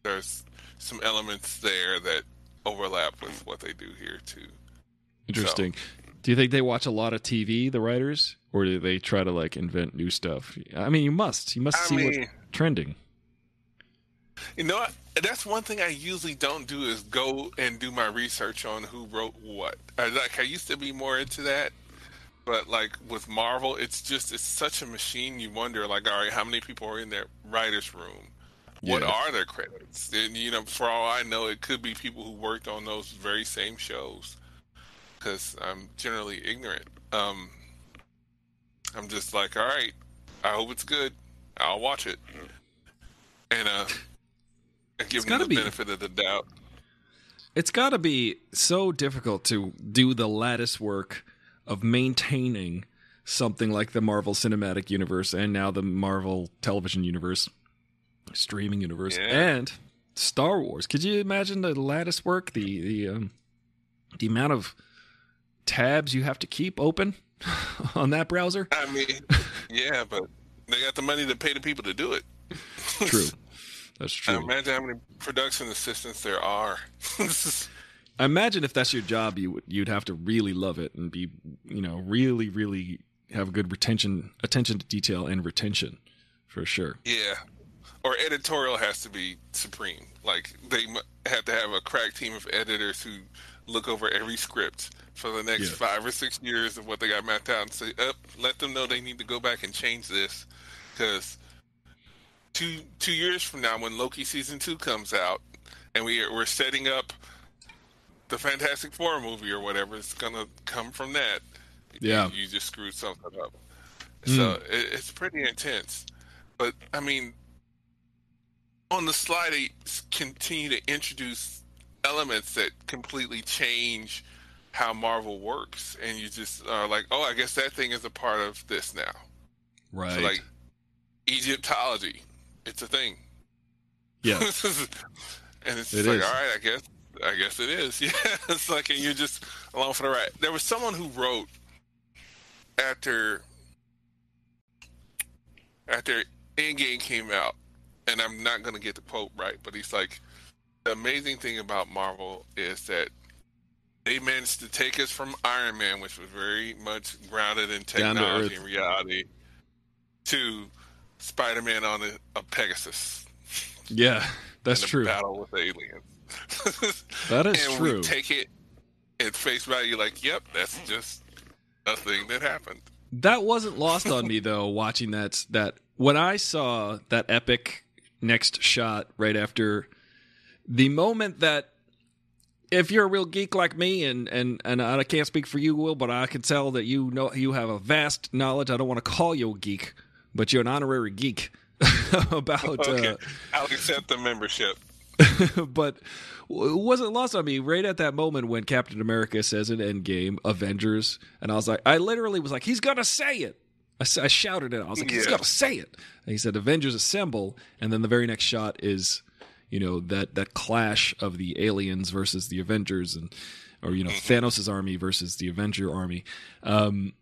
there's some elements there that overlap with what they do here too. Interesting. Do you think they watch a lot of TV, the writers, or do they try to like invent new stuff? I mean, you must. You must I see what's trending. You know, that's one thing I usually don't do is go and do my research on who wrote what. I, like I used to be more into that, but like with Marvel, it's just it's such a machine. You wonder, like, all right, how many people are in their writers' room? What Yeah. are their credits? And you know, for all I know, it could be people who worked on those very same shows. Because I'm generally ignorant. Um, I'm just like, all right, I hope it's good. I'll watch it, and uh, and give It's them the be- benefit of the doubt. It's got to be so difficult to do the lattice work of maintaining something like the Marvel Cinematic Universe and now the Marvel Television Universe, streaming universe, Yeah. and Star Wars. Could you imagine the lattice work, the the um, the amount of tabs you have to keep open on that browser? I mean, yeah, but they got the money to pay the people to do it. True, that's I true. imagine how many production assistants there are. I imagine if that's your job, you would you'd have to really love it and be you know really really have good retention, attention to detail, and retention for sure. yeah. Or editorial has to be supreme. Like they have to have a crack team of editors who look over every script for the next Yeah. five or six years of what they got mapped out and say, "Up, let them know they need to go back and change this," because two two years from now, when Loki season two comes out, and we we're setting up the Fantastic Four movie or whatever, it's gonna come from that. Yeah. you, just screwed something up. Hmm. So it, it's pretty intense. But I mean, on the slide, they continue to introduce elements that completely change how Marvel works, and you just are like, oh, I guess that thing is a part of this now. Right. So like Egyptology, it's a thing. yeah. and it's It like, is. all right, I guess, I guess it is. Yeah, it's like, and you're just along for the ride. There was someone who wrote after after Endgame came out, and I'm not gonna get the quote right, but he's like, the amazing thing about Marvel is that they managed to take us from Iron Man, which was very much grounded in technology and reality, to Spider-Man on a, a Pegasus. Yeah. That's true. Battle with aliens. That is and true. we take it at face value, like, yep, that's just a thing that happened. That wasn't lost on me though. Watching that that when I saw that epic next shot right after the moment that if you're a real geek like me and and and I can't speak for you, Will, but I can tell that you know you have a vast knowledge. I don't want to call you a geek, but you're an honorary geek about. Okay, Uh, I'll accept the membership. but it wasn't lost on me right at that moment when Captain America says in Endgame, Avengers, and I was like, I literally was like, he's gonna say it. I shouted it. I was like, he's gonna say it. And he said, Avengers assemble, and then the very next shot is, you know, that that clash of the aliens versus the Avengers, and or you know, Thanos' army versus the Avenger army. Um,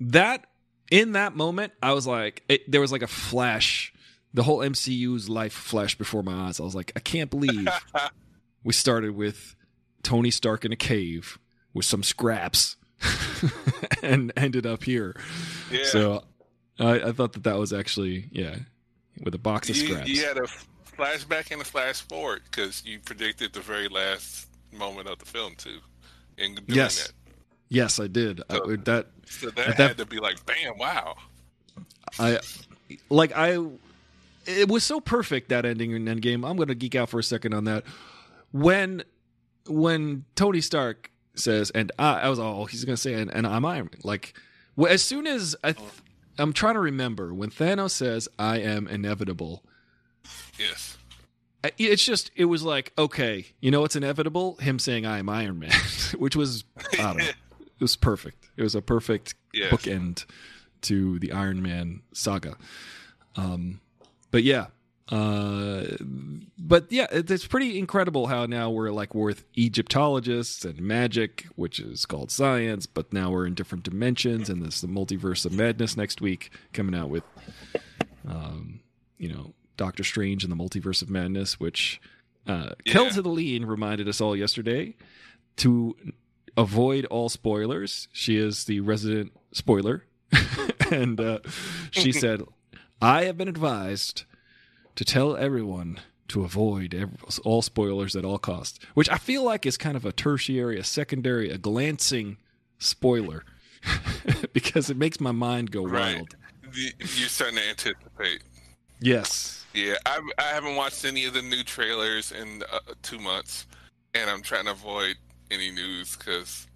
that in that moment, I was like, it, there was like a flash. The whole MCU's life flashed before my eyes. I was like, I can't believe we started with Tony Stark in a cave with some scraps and ended up here. Yeah. So I, I thought that that was actually, yeah, with a box of you, scraps. you had a flashback and a flash forward because you predicted the very last moment of the film too. In doing Yes. that, Yes, I did. I, that so that At that- had to be like, bam, wow. I like I it was so perfect that ending in Endgame. I'm going to geek out for a second on that. When when Tony Stark says, and I, I was oh he's going to say, and, and I'm Iron Man. Like as soon as I, th- I'm trying to remember when Thanos says, "I am inevitable." Yes. It's just it was like okay, you know what's inevitable? Him saying, "I am Iron Man," which was I don't know. It was perfect. It was a perfect Yes. bookend to the Iron Man saga. Um, but yeah, uh, but yeah, it, it's pretty incredible how now we're like we're with Egyptologists and magic, which is called science, but now we're in different dimensions, and there's the multiverse of madness next week coming out with, um, you know, Doctor Strange and the multiverse of madness, which uh, Yeah. Kelta the Lean reminded us all yesterday to avoid all spoilers. She is the resident spoiler. and uh, she said, I have been advised to tell everyone to avoid ev- all spoilers at all costs, which I feel like is kind of a tertiary, a secondary, a glancing spoiler because it makes my mind go Right. wild. You're starting to anticipate. Yes. Yeah, I, I haven't watched any of the new trailers in uh, two months, and I'm trying to avoid any news because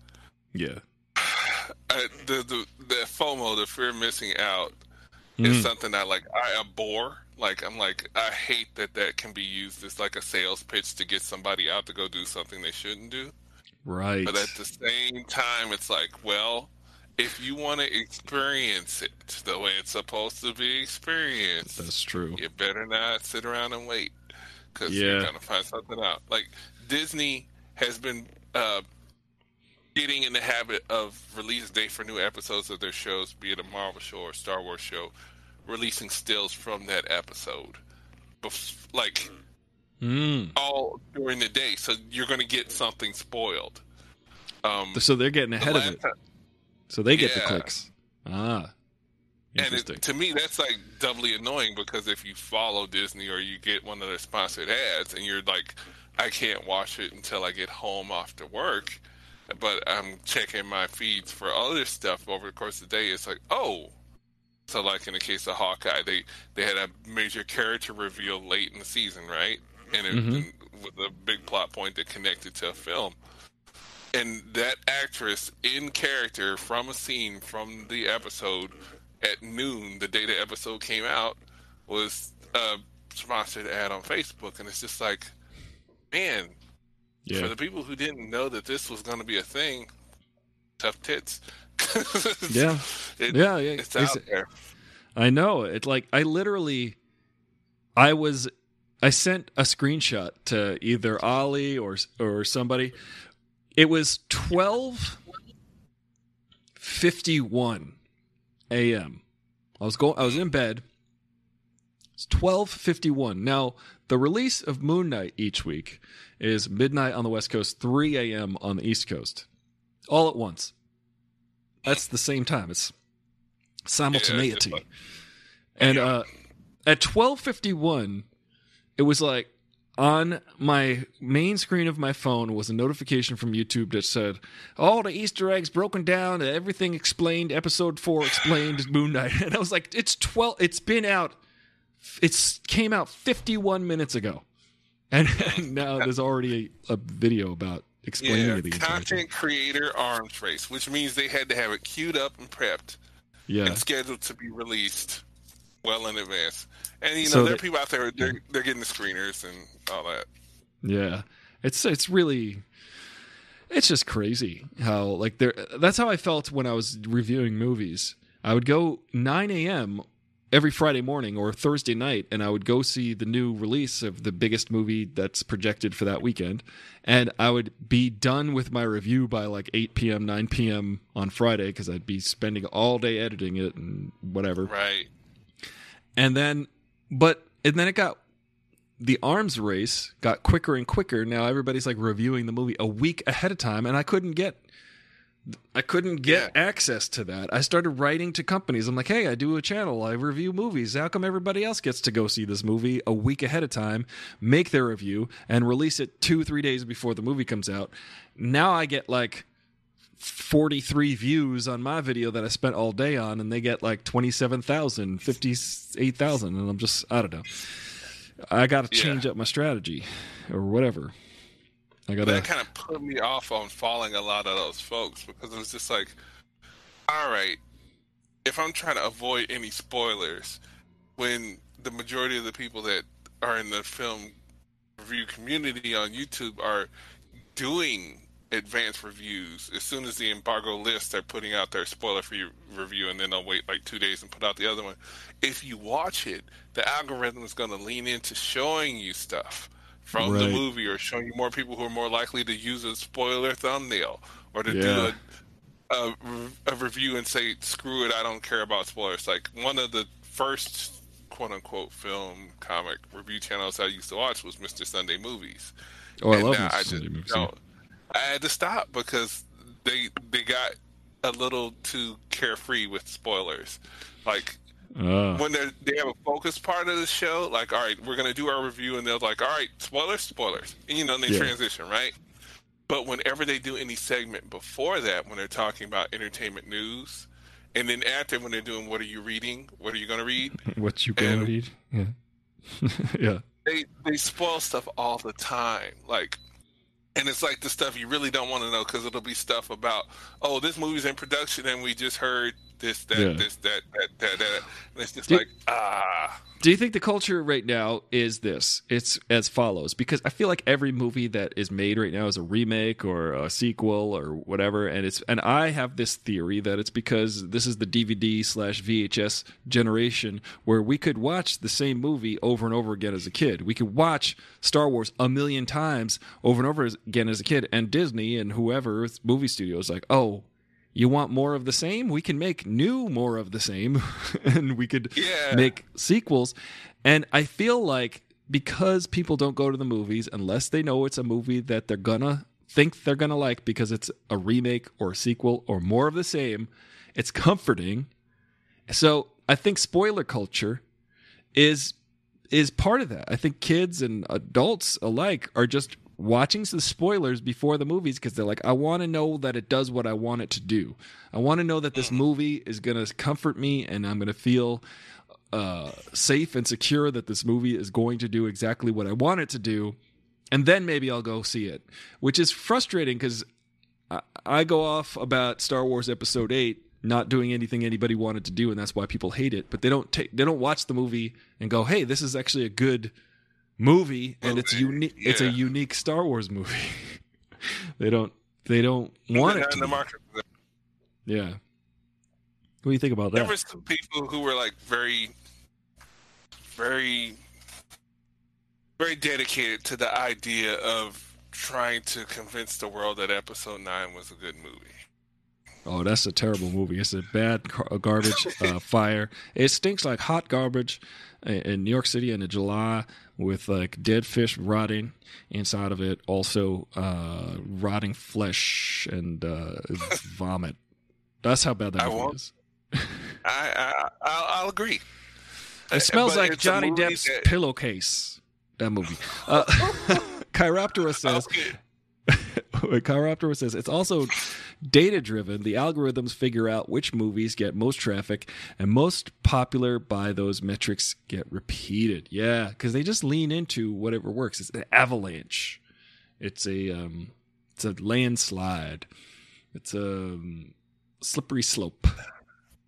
Yeah. uh, the, the the FOMO, the fear of missing out, Mm. is something that like. I abhor. Like I'm like I hate that that can be used as like a sales pitch to get somebody out to go do something they shouldn't do. Right. But at the same time, it's like, well, if you want to experience it the way it's supposed to be experienced, That's true. you better not sit around and wait because Yeah. you're gonna find something out. Like Disney has been uh, getting in the habit of release date for new episodes of their shows, be it a Marvel show or Star Wars show, releasing stills from that episode, bef- like Mm. all during the day. So you're gonna get something spoiled. Um, So they're getting the ahead of it. time- So they get the clicks. Ah. And it, to me, that's like doubly annoying because if you follow Disney or you get one of their sponsored ads and you're like, I can't watch it until I get home after work, but I'm checking my feeds for other stuff over the course of the day, it's like, oh. So, like in the case of Hawkeye, they, they had a major character reveal late in the season, right? And it Mhm. with a big plot point that connected to a film. And that actress in character from a scene from the episode at noon, the day the episode came out, was a sponsored ad on Facebook, and it's just like, man, for the people who didn't know that this was going to be a thing, tough tits. Yeah. It- Yeah, yeah. it's It's- out there. I know. It's like I literally I was I sent a screenshot to either Ollie or or somebody. It was 12:51 a.m. I was going I was in bed. It's 12:51. Now, the release of Moon Knight each week is midnight on the West Coast, 3 a.m. on the East Coast. All at once. That's the same time. It's simultaneity. like- and uh, at 12:51, it was like on my main screen of my phone was a notification from YouTube that said all the Easter eggs broken down, everything explained, episode 4 explained Moon Knight. And I was like it's 12 it's been out it's came out 51 minutes ago. And, and now there's already a, a video about explaining Yeah, the content creator arms race, which means they had to have it queued up and prepped Yeah. and scheduled to be released well in advance. And you know, So there are people out there they're they're getting the screeners and all that. Yeah. It's it's really it's just crazy how like there that's how I felt when I was reviewing movies. I would go 9 a.m. every Friday morning or Thursday night, and I would go see the new release of the biggest movie that's projected for that weekend, and I would be done with my review by like 8 p.m., 9 p.m. on Friday because I'd be spending all day editing it and whatever. Right. And then, but and then it got the arms race got quicker and quicker. Now everybody's like reviewing the movie a week ahead of time, and I couldn't get I couldn't get Yeah. access to that. I started writing to companies. I'm like, hey, I do a channel. I review movies. How come everybody else gets to go see this movie a week ahead of time, make their review, and release it two, three days before the movie comes out? Now I get like 43 views on my video that I spent all day on, and they get like 27,000, 58,000. And I'm just, I don't know. I got to Yeah. change up my strategy or whatever. I got But that kind of put me off on following a lot of those folks because it was just like, all right, if I'm trying to avoid any spoilers, when the majority of the people that are in the film review community on YouTube are doing advanced reviews, as soon as the embargo lifts, they're putting out their spoiler free review and then they'll wait like two days and put out the other one. If you watch it, the algorithm is going to lean into showing you stuff from the movie or showing you more people who are more likely to use a spoiler thumbnail or to Yeah. do a, a, a review and say, screw it, I don't care about spoilers. Like one of the first quote unquote film comic review channels I used to watch was Mr. Sunday Movies. Oh, I And love Mr. I Sunday just movies. don't- I had to stop because they they got a little too carefree with spoilers. Like Ah. when they they have a focus part of the show, like all right, we're gonna do our review, and they're like, all right, spoilers, spoilers, and you know, and they Yeah. transition right. But whenever they do any segment before that, when they're talking about entertainment news, and then after when they're doing what are you reading, what are you gonna read, What you gonna and- read? Yeah. yeah. they they spoil stuff all the time like and it's like the stuff you really don't want to know because it'll be stuff about oh this movie's in production and we just heard this that Yeah. this that that that that and it's just Do- like ah Do you think the culture right now is this? It's as follows because I feel like every movie that is made right now is a remake or a sequel or whatever, and it's and I have this theory that it's because this is the DVD slash VHS generation where we could watch the same movie over and over again as a kid. We could watch Star Wars a million times over and over again as a kid, and Disney and whoever movie studios like, oh. You want more of the same? We can make new more of the same, and we could Yeah. make sequels. And I feel like because people don't go to the movies unless they know it's a movie that they're gonna think they're gonna like because it's a remake or a sequel or more of the same, it's comforting. So I think spoiler culture is is part of that. I think kids and adults alike are just watching the spoilers before the movies because they're like, I want to know that it does what I want it to do. I want to know that this movie is going to comfort me and I'm going to feel uh, safe and secure that this movie is going to do exactly what I want it to do. And then maybe I'll go see it, which is frustrating because I, I go off about Star Wars Episode Eight not doing anything anybody wanted to do, and that's why people hate it. But they don't take they don't watch the movie and go, "Hey, this is actually a good movie, and it's unique. It's a unique Star Wars movie." they don't they don't want it to. in the be. market Yeah. What do you think about that? there were some people who were like very very very dedicated to the idea of trying to convince the world that episode 9 was a good movie Oh, that's a terrible movie. It's a bad car- garbage uh, fire. It stinks like hot garbage in- in New York City in July with like dead fish rotting inside of it. Also, uh, rotting flesh and uh, vomit. That's how bad that I movie is. I, I I'll, I'll agree. It smells But like Johnny Depp's that- pillowcase. That movie. Uh, Chiroptera says. Okay. Chiroptera says it's also data driven. The algorithms figure out which movies get most traffic and most popular by those metrics get repeated. Yeah, because they just lean into whatever works. It's an avalanche. It's a um, it's a landslide. It's a um, slippery slope,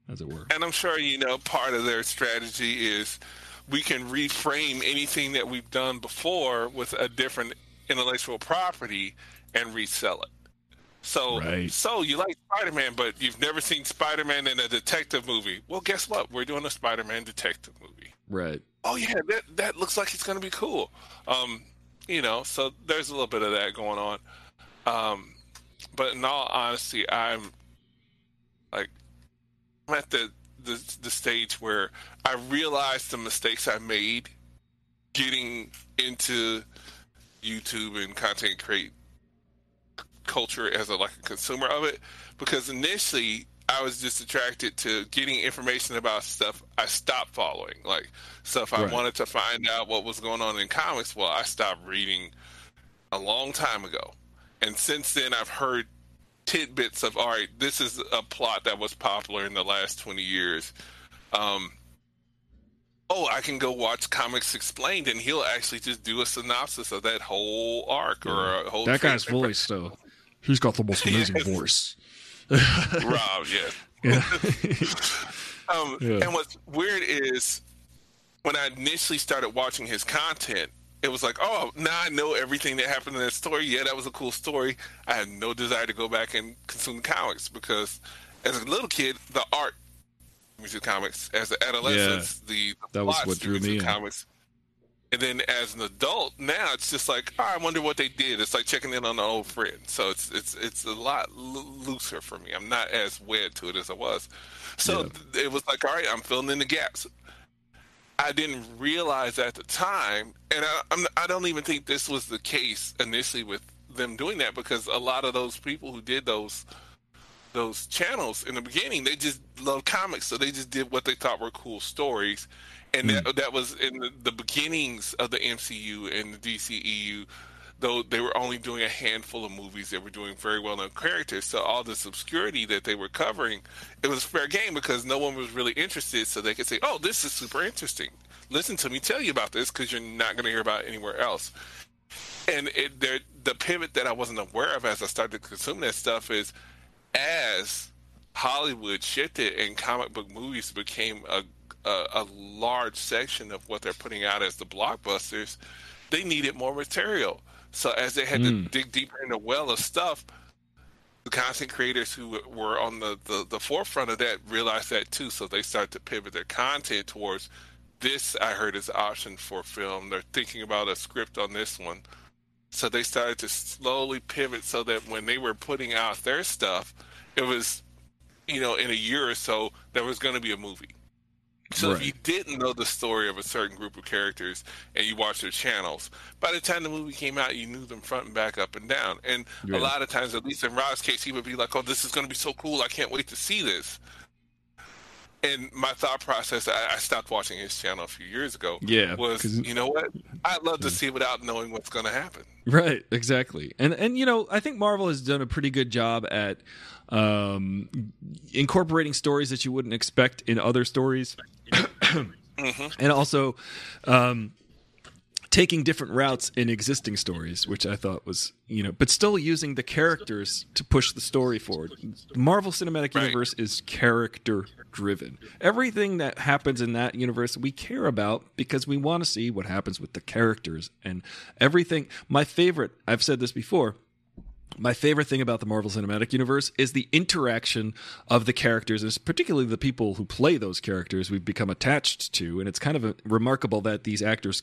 as it were. And I'm sure you know part of their strategy is we can reframe anything that we've done before with a different intellectual property and resell it. So, Right. so you like Spider-Man, but you've never seen Spider-Man in a detective movie. Well, guess what? We're doing a Spider-Man detective movie. Right. Oh yeah, that that looks like it's going to be cool. Um, you know, so there's a little bit of that going on. Um, but in all honesty, I'm like I'm at the the, the stage where I realize the mistakes I made getting into YouTube and content create culture as a like a consumer of it. Because initially I was just attracted to getting information about stuff I stopped following. Like stuff I Right. wanted to find out what was going on in comics. Well I stopped reading a long time ago. And since then I've heard tidbits of all right this is a plot that was popular in the last 20 years. Um oh i can go watch comics explained and he'll actually just do a synopsis of that whole arc or a whole That guy's voice, though. He's got the most amazing Yes. voice. rob yeah Yeah. Um, Yeah. And what's weird is when I initially started watching his content, it was like, oh, now I know everything that happened in that story. Yeah, that was a cool story. I had no desire to go back and consume comics because as a little kid, the art music comics, as an adolescent, the, the That was what drew me in. comics. And then as an adult, now it's just like, oh, I wonder what they did. It's like checking in on an old friend. So it's it's it's a lot lo- looser for me. I'm not as wed to it as I was. So Yeah. it was like, all right, I'm filling in the gaps. I didn't realize at the time, and I, I'm, I don't even think this was the case initially with them doing that because a lot of those people who did those those channels in the beginning, they just loved comics, so they just did what they thought were cool stories, and hmm. that that was in the, the beginnings of the MCU and the DCEU. Though they were only doing a handful of movies, they were doing very well known characters. So all this obscurity that they were covering, it was fair game because no one was really interested. So they could say, "Oh, this is super interesting. Listen to me tell you about this because you're not going to hear about it anywhere else." and it, the pivot that I wasn't aware of as I started to consume that stuff is as Hollywood shifted and comic book movies became a, a, a large section of what they're putting out as the blockbusters, they needed more material. So as they had to hmm. dig deeper in the well of stuff, the content creators who were on the, the, the forefront of that realized that too. So they started to pivot their content towards this. I heard is option for film. They're thinking about a script on this one. So they started to slowly pivot so that when they were putting out their stuff, it was, you know, in a year or so, there was going to be a movie. So if you didn't know the story of a certain group of characters and you watched their channels, by the time the movie came out, you knew them front and back, up and down. And Yeah. a lot of times, at least in Rob's case, he would be like, "Oh, this is going to be so cool! I can't wait to see this." And my thought process, I, I stopped watching his channel a few years ago. Yeah, was you know what? I'd love to see without knowing what's going to happen. Right, exactly. And and you know, I think Marvel has done a pretty good job at um, incorporating stories that you wouldn't expect in other stories. And also um, taking different routes in existing stories, which I thought was, you know, but still using the characters to push the story forward. Marvel Cinematic Right. Universe is character driven. Everything that happens in that universe we care about because we want to see what happens with the characters and everything. My favorite, I've said this before, my favorite thing about the Marvel Cinematic Universe is the interaction of the characters, and particularly the people who play those characters we've become attached to. And it's kind of remarkable that these actors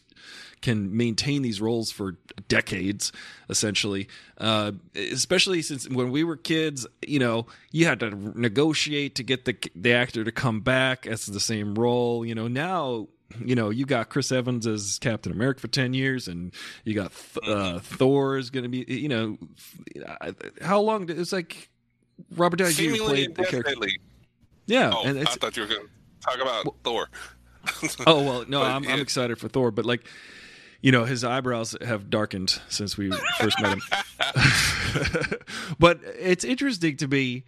can maintain these roles for decades, essentially. Uh, especially since when we were kids, you know, you had to negotiate to get the the actor to come back as the same role. You know, now you know, you got Chris Evans as Captain America for 10 years, and you got Th- uh, Thor is going to be, you know, how long? did- It's like Robert Downey Jr. Played the character. Yeah. Oh, and I thought you were going to talk about Thor. oh, well, no, I'm, I'm excited for Thor, but like, you know, his eyebrows have darkened since we first met him. but it's interesting to me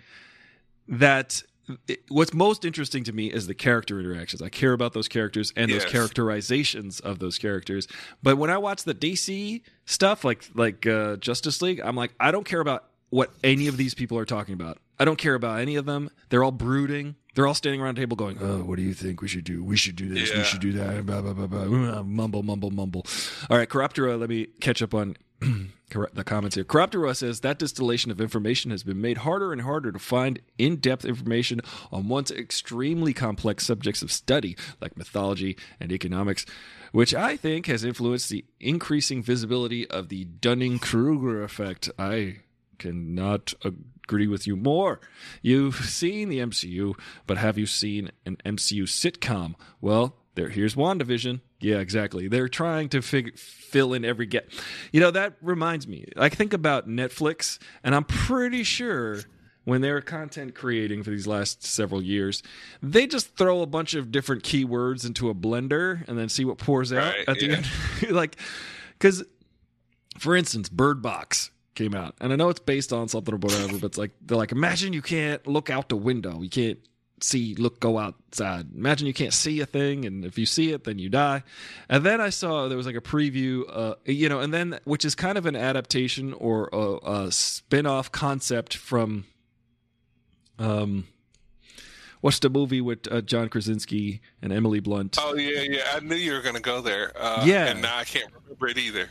that it- what's most interesting to me is the character interactions. I care about those characters and those characterizations of those characters. But when I watch the DC stuff, like like uh, Justice League, I'm like, I don't care about what any of these people are talking about. I don't care about any of them. They're all brooding. They're all standing around a table going, "Oh, what do you think we should do? We should do this. We should do that." Blah blah blah blah. Uh, Mumble, mumble, mumble. All right, Corruptora. Let me catch up on the comments here. Corruptorua says that distillation of information has been made harder and harder to find in depth information on once extremely complex subjects of study, like mythology and economics, which I think has influenced the increasing visibility of the Dunning Kruger effect. I cannot agree with you more. You've seen the MCU, but have you seen an MCU sitcom? Well, there here's WandaVision. Yeah, exactly. They're trying to fig- fill in every gap. You know, that reminds me. I think about Netflix, and I'm pretty sure when they were content creating for these last several years, they just throw a bunch of different keywords into a blender and then see what pours out Right, at the yeah. end. like, because, for instance, Bird Box came out, and I know it's based on something or whatever, but it's like they're like, imagine you can't look out the window, you can't see, look, go outside. Imagine you can't see a thing, and if you see it, then you die. And then I saw there was like a preview, uh, you know, and then which is kind of an adaptation or a, a spin-off concept from, um, what's the movie with uh, John Krasinski and Emily Blunt? Oh yeah, yeah. I knew you were gonna go there. Uh, Yeah. and now I can't remember it either.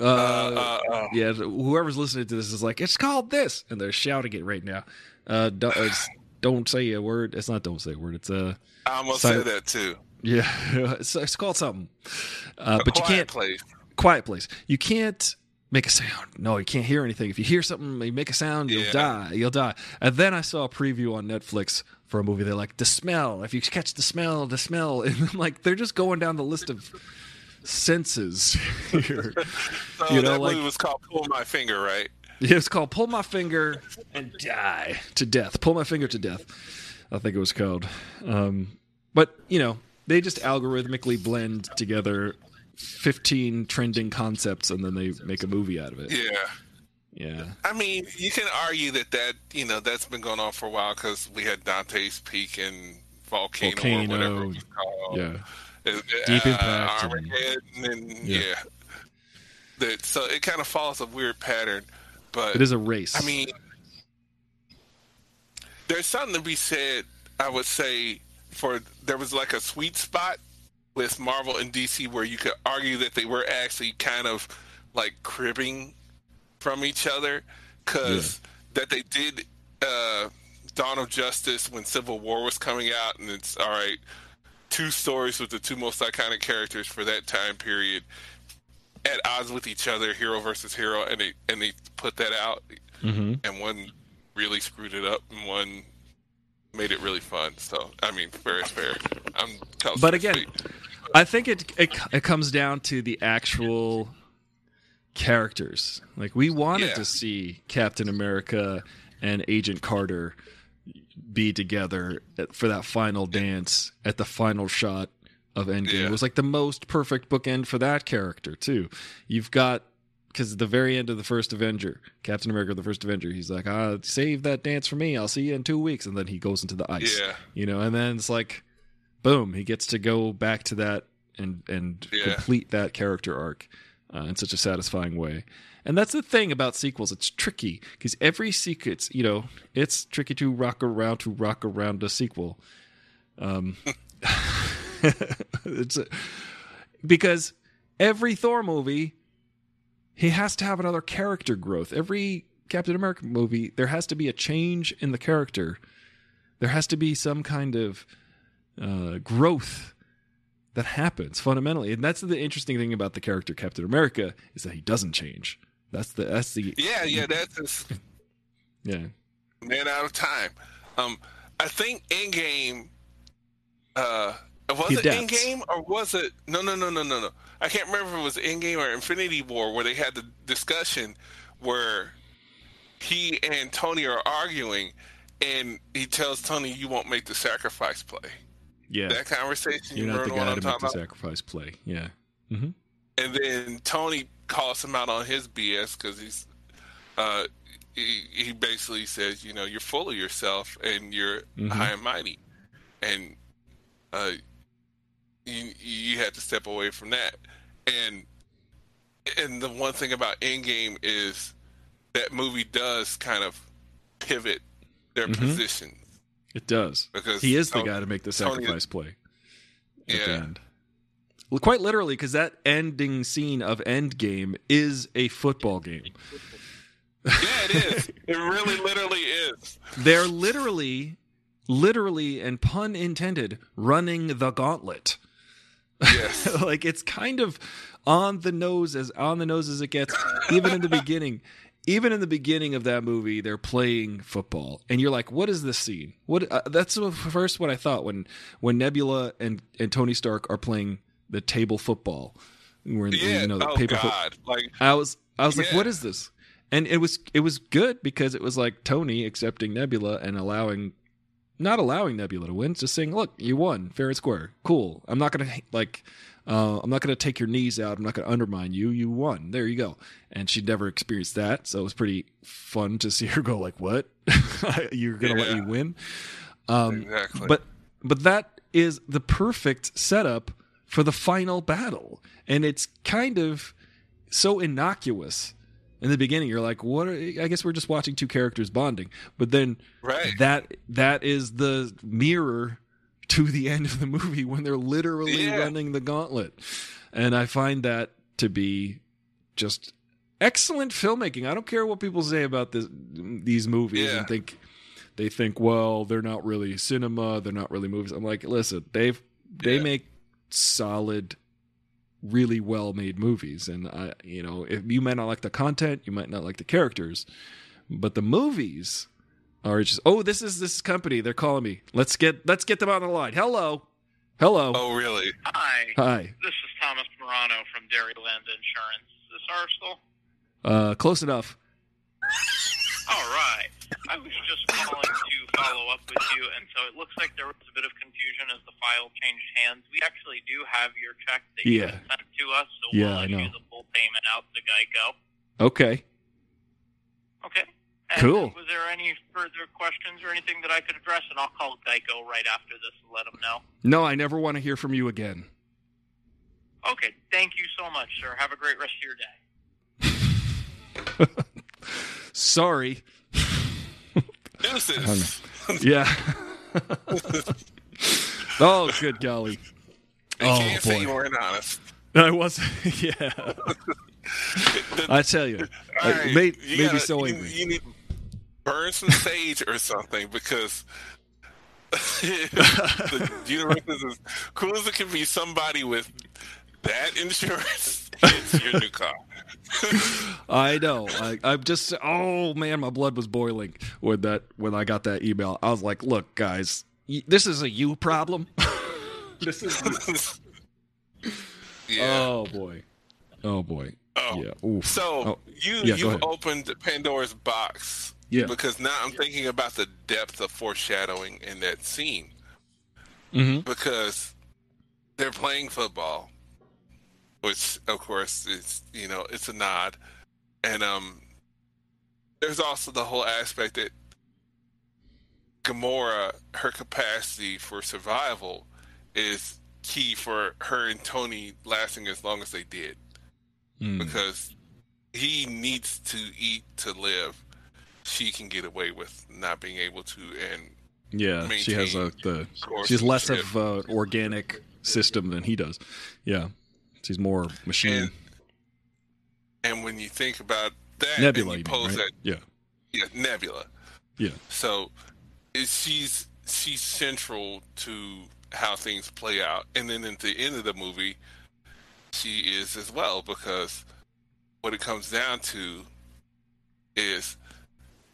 Uh, Uh, uh, uh, yeah, whoever's listening to this is like, it's called this, and they're shouting it right now. Uh, don't, it's, don't say a word. It's not don't say a word. It's uh, I almost So- say that too. yeah, it's, it's called something. Uh, A but you can't place. quiet place. You can't make a sound. No, you can't hear anything. If you hear something, you make a sound, you'll Yeah. die. You'll die. And then I saw a preview on Netflix for a movie. They're like the smell. If you catch the smell, the smell, and I'm like, they're just going down the list of senses here. So You know, that like- movie was called "Pull My Finger," right? Yeah, it's called "Pull My Finger and Die to Death." Pull my finger to death. I think it was called. Um, but you know, they just algorithmically blend together fifteen trending concepts, and then they make a movie out of it. Yeah. Yeah, I mean, you can argue that that you know that's been going on for a while because we had Dante's Peak and Volcano, or whatever it was called. yeah. Uh, Deep uh, Impact and- Armageddon, and, Yeah. yeah. That so it kind of follows a weird pattern, but It is a race. I mean, there's something to be said. I would say for there was like a sweet spot with Marvel and DC where you could argue that they were actually kind of like cribbing from each other because that they did uh, Dawn of Justice when Civil War was coming out, and it's all right. Two stories with the two most iconic characters for that time period at odds with each other, hero versus hero, and they and they put that out, Mhm. and one really screwed it up, and one made it really fun. So I mean, fair is fair. I'm But again, sweet. I think it, it it comes down to the actual characters. Like we wanted Yeah. to see Captain America and Agent Carter be together at- for that final dance at the final shot of Endgame. Yeah. It was like the most perfect bookend for that character too. You've got because at the very end of the first Avenger, Captain America, the first Avenger, he's like, "Ah, save that dance for me. I'll see you in two weeks," and then he goes into the ice Yeah. you know and then it's like boom he gets to go back to that and and Yeah. complete that character arc uh, in such a satisfying way and that's the thing about sequels. It's tricky because every sequel it's you know it's tricky to rock around to rock around a sequel. Um it's a, because every thor movie he has to have another character growth. Every captain america movie there has to be a change in the character. There has to be some kind of uh, growth that happens fundamentally, and that's the interesting thing about the character Captain America is that he doesn't change. That's the that's the yeah, yeah, that's just yeah man out of time. Um, I think Endgame. Uh, was He it adapts. Endgame or was it? No, no, no, no, no, no. I can't remember if it was Endgame or Infinity War where they had the discussion where he and Tony are arguing, and he tells Tony, "You won't make the sacrifice play." yeah. That conversation, You're you not the guy I'm to make the about? sacrifice play. Yeah. hmm and then Tony calls him out on his BS because he's uh, he, he basically says, you know, you're full of yourself and you're Mhm. high and mighty, and uh, you you had to step away from that. And and the one thing about Endgame is that movie does kind of pivot their Mhm. position It does. because He is the Tony- guy to make the Tony- sacrifice play at the Yeah. End. quite literally because that ending scene of Endgame is a football game. Yeah, it is. it really, literally is. They're literally, literally, and pun intended, running the gauntlet. Yes. like it's kind of on the nose as on the nose as it gets. Even in the beginning, even in the beginning of that movie, they're playing football, and you're like, "What is this scene?" What? Uh, that's the first what I thought when when Nebula and and Tony Stark are playing the table football. Where, yeah. you know, the oh paper God. Like I was I was like, what is this? And it was it was good because it was like Tony accepting Nebula and allowing not allowing Nebula to win, just saying, look, you won, fair and square, cool. I'm not gonna like, uh, I'm not gonna take your knees out. I'm not gonna undermine you. You won. There you go. And she'd never experienced that, so it was pretty fun to see her go like, what? You're gonna let me win? Um, exactly. but but that is the perfect setup for the final battle, and it's kind of so innocuous. In the beginning, you're like, "What?" Are, I guess we're just watching two characters bonding, but then right. that that is the mirror to the end of the movie when they're literally Yeah. running the gauntlet, and I find that to be just excellent filmmaking. I don't care what people say about this, these movies Yeah. and think they think, well, they're not really cinema, they're not really movies. I'm like, listen, they've they Yeah. make solid really well made movies and I you know, if you might not like the content, you might not like the characters, but the movies are just oh, this is this company, they're calling me. Let's get let's get them on the line. Hello. Hello. oh, really? Hi, Hi. this is Thomas Morano from Dairyland Insurance. Is this Arsenal? Uh close enough. All right. I was just calling to follow up with you, and so it looks like there was a bit of confusion as the file changed hands. We actually do have your check that you Yeah. sent to us, so Yeah, we'll issue the full payment out to Geico. Okay. Okay. And Cool. Was there any further questions or anything that I could address? And I'll call Geico right after this and let them know. No, I never want to hear from you again. Okay. Thank you so much, sir. Have a great rest of your day. Sorry. Yeah. oh, good golly. You Oh, can't say you weren't honest. I wasn't. yeah. I tell you, it right, made, you made gotta- so you- angry. You, need burn some sage or something because the universe is as cool as it can be. Somebody with that insurance, it's your new car. I know. I, I'm just. Oh man, my blood was boiling when that when I got that email. I was like, "Look, guys, y- this is a you problem." this is. yeah. Oh boy. Oh boy. Oh. Yeah. Oof. So Oh, you yeah, you opened Pandora's box Yeah. because now I'm thinking about the depth of foreshadowing in that scene hmm because they're playing football, which of course is you know it's a nod, and um, there's also the whole aspect that Gamora, her capacity for survival, is key for her and Tony lasting as long as they did Mm. because he needs to eat to live. She can get away with not being able to, and Yeah. She has a the. She's less of uh, organic system than he does. Yeah. She's more machine. And, and when you think about that, Nebula, you you mean, right? Yeah. that, yeah, Nebula. Yeah. So she's she's central to how things play out, and then at the end of the movie, she is as well because what it comes down to is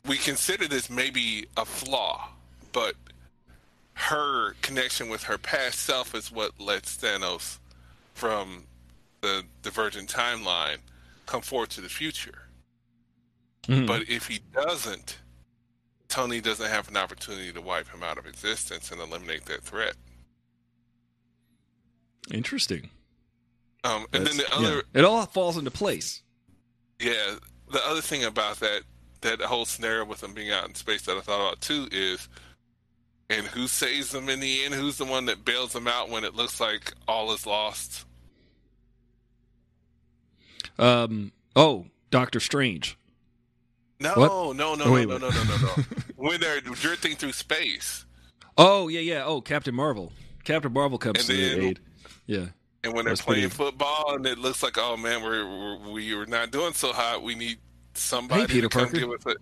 we consider this maybe a flaw, but her connection with her past self is what lets Thanos from the Divergent timeline come forward to the future. Mhm. But if he doesn't, Tony doesn't have an opportunity to wipe him out of existence and eliminate that threat. Interesting. Um, and then the other, yeah. It all falls into place. yeah, the other thing about that that whole scenario with him being out in space that I thought about too is, and who saves them in the end? Who's the one that bails them out when it looks like all is lost? Um. Oh, Doctor Strange. No, What? no, no, no, Oh, wait, no, wait. no, no, no, no. when they're drifting through space, Oh yeah, yeah. Oh, Captain Marvel. Captain Marvel comes And to then- the aid. Yeah. And when they're playing pretty- football, and it looks like, oh man, we're, we're we are not doing so hot. We need somebody Peter to come Parker. give us a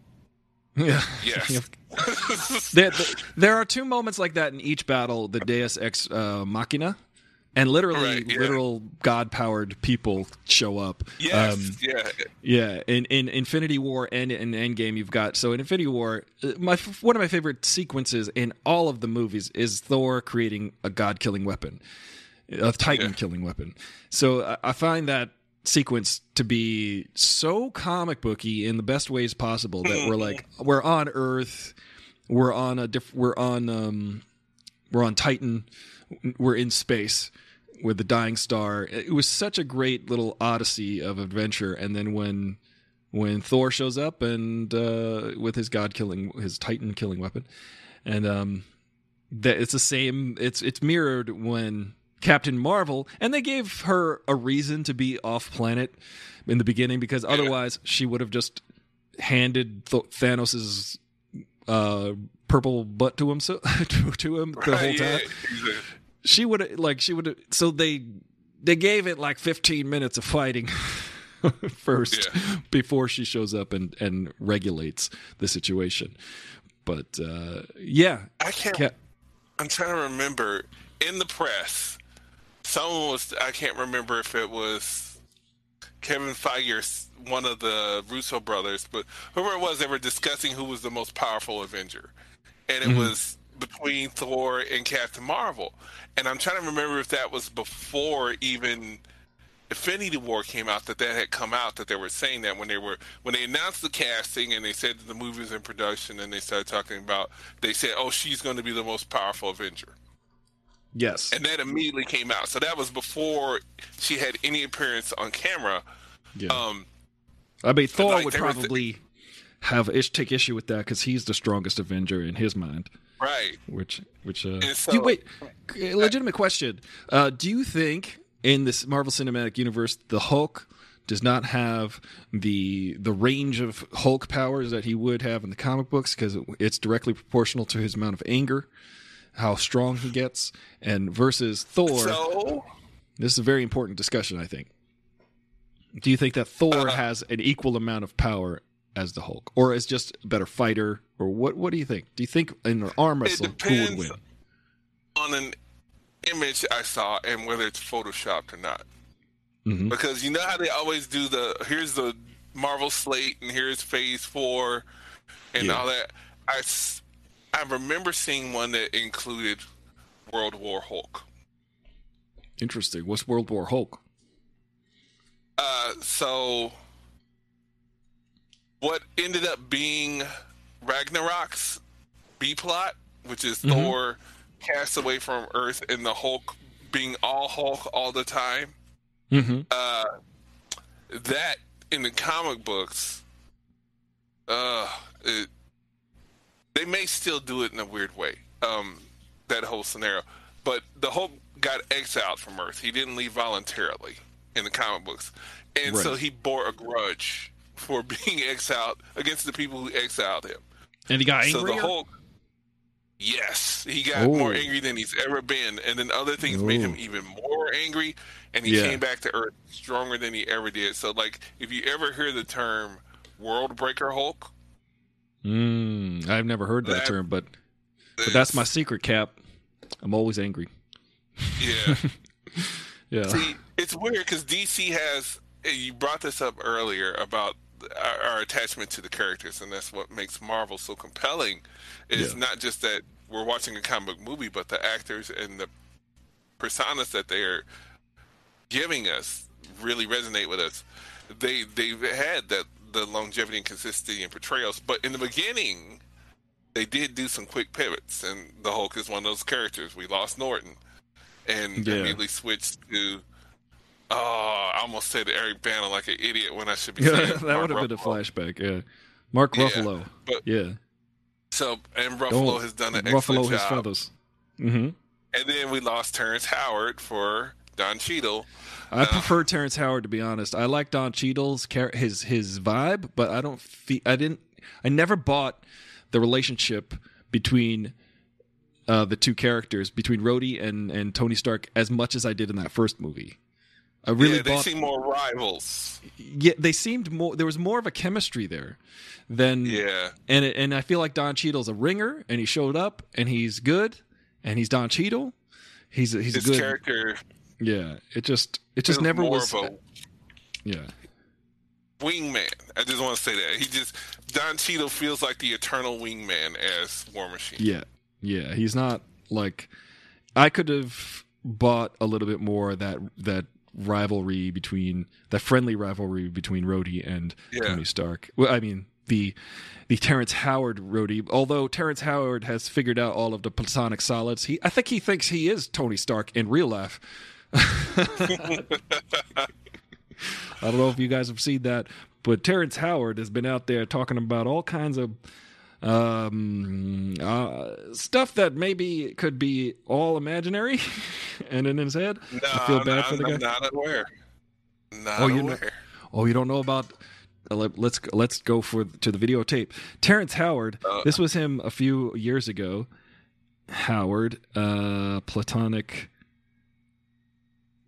Yeah. yes. there, there are two moments like that in each battle the deus ex uh, machina and literally Right, yeah. literal god powered people show up. Yes, Um, yeah, yeah in, in infinity war and in endgame you've got so in infinity war uh, my one of my favorite sequences in all of the movies is thor creating a god killing weapon a titan Yeah. killing weapon. So I, I find that sequence to be so comic booky in the best ways possible that we're like we're on earth we're on a diff- we're on um we're on titan we're in space with the dying star it was such a great little odyssey of adventure. And then when when thor shows up and uh with his god killing his titan killing weapon and um that it's the same it's it's mirrored when Captain Marvel and they gave her a reason to be off planet in the beginning because otherwise she would have just handed Th- Thanos's uh purple butt to him so to, to him the whole time. she would have like she would have so they they gave it like 15 minutes of fighting first Yeah. before she shows up and and regulates the situation but uh yeah I can't. Ca- I'm trying to remember in the press. Someone was. I can't remember if it was Kevin Feige or one of the Russo brothers, but whoever it was, they were discussing who was the most powerful Avenger, and it was between Thor and Captain Marvel. And I'm trying to remember if that was before even Infinity War came out that that had come out that they were saying that when they were when they announced the casting and they said that the movie was in production and they started talking about they said oh she's going to be the most powerful Avenger. Yes. And that immediately came out. So that was before she had any appearance on camera. Yeah. Um I mean, Thor like would were th- probably have ish, take issue with that because he's the strongest Avenger in his mind. Right Which, which, uh, so- do wait, legitimate question. Uh, do you think in this Marvel Cinematic Universe, the Hulk does not have the the range of Hulk powers that he would have in the comic books because it's directly proportional to his amount of anger, how strong he gets, and versus Thor. so This is a very important discussion, I think. Do you think that Thor Uh, has an equal amount of power as the Hulk, or as just a better fighter, or what? What do you think? Do you think in an arm wrestle who would win? on an image I saw and whether it's photoshopped or not Mhm. because you know how they always do the here's the Marvel slate and here's Phase Four and Yeah. all that. I I remember seeing one that included World War Hulk. Interesting. What's World War Hulk? Uh, so what ended up being Ragnarok's B plot, which is Mhm. Thor cast away from Earth and the Hulk being all Hulk all the time. Mm-hmm. uh, that in the comic books, uh, it, they may still do it in a weird way. Um, that whole scenario, but the Hulk got exiled from Earth. He didn't leave voluntarily in the comic books, and so he bore a grudge for being exiled against the people who exiled him. And he got angry. So the Hulk, yes, he got Oh. more angry than he's ever been, and then other things made him even more angry, and he Yeah. came back to Earth stronger than he ever did. So, like, if you ever hear the term "World Breaker Hulk," mm, I've never heard that, That- term, but but that's my secret, Cap. I'm always angry. yeah. Yeah. See, it's weird because DC has. You brought this up earlier about our, our attachment to the characters, and that's what makes Marvel so compelling. Is Yeah. not just that we're watching a comic book movie, but the actors and the personas that they are giving us really resonate with us. They they've had that the longevity and consistency in portrayals, but in the beginning, they did do some quick pivots, and the Hulk is one of those characters. We lost Norton, and Yeah. immediately switched to. Oh, I almost said Eric Bana like an idiot when I should be Yeah, saying that Mark would have been a flashback. Yeah. Mark Yeah, Ruffalo. but- yeah. So and Ruffalo Don't has done an ruffalo his job. feathers. Mm-hmm. And then we lost Terrence Howard for Don Cheadle. I prefer Terrence Howard to be honest. I like Don Cheadle's his his vibe, but I don't feel I didn't I never bought the relationship between uh, the two characters between Rhodey and and Tony Stark as much as I did in that first movie. I really yeah, they bought, seem more rivals. yeah, they seemed more. There was more of a chemistry there than Yeah, and it, and I feel like Don Cheadle's a ringer, and he showed up, and he's good, and he's Don Cheadle. He's a, he's his a good. character Yeah, it just it just never was. a yeah, wingman. I just want to say that he just Don Cheadle feels like the eternal wingman as War Machine. yeah, yeah. He's not like I could have bought a little bit more that that rivalry between that friendly rivalry between Rhodey and Yeah. Tony Stark. Well, I mean the the Terrence Howard Rhodey. Although Terrence Howard has figured out all of the platonic solids, he I think he thinks he is Tony Stark in real life. I don't know if you guys have seen that, but Terrence Howard has been out there talking about all kinds of um, uh, stuff that maybe could be all imaginary and in his head. No, I feel bad I'm, for the I'm guy. not aware. Not Oh, you're aware. not- Oh, you don't know about? uh, let- Let's let's go for to the videotape. Terrence Howard. Uh, this was him a few years ago. Howard, uh, platonic,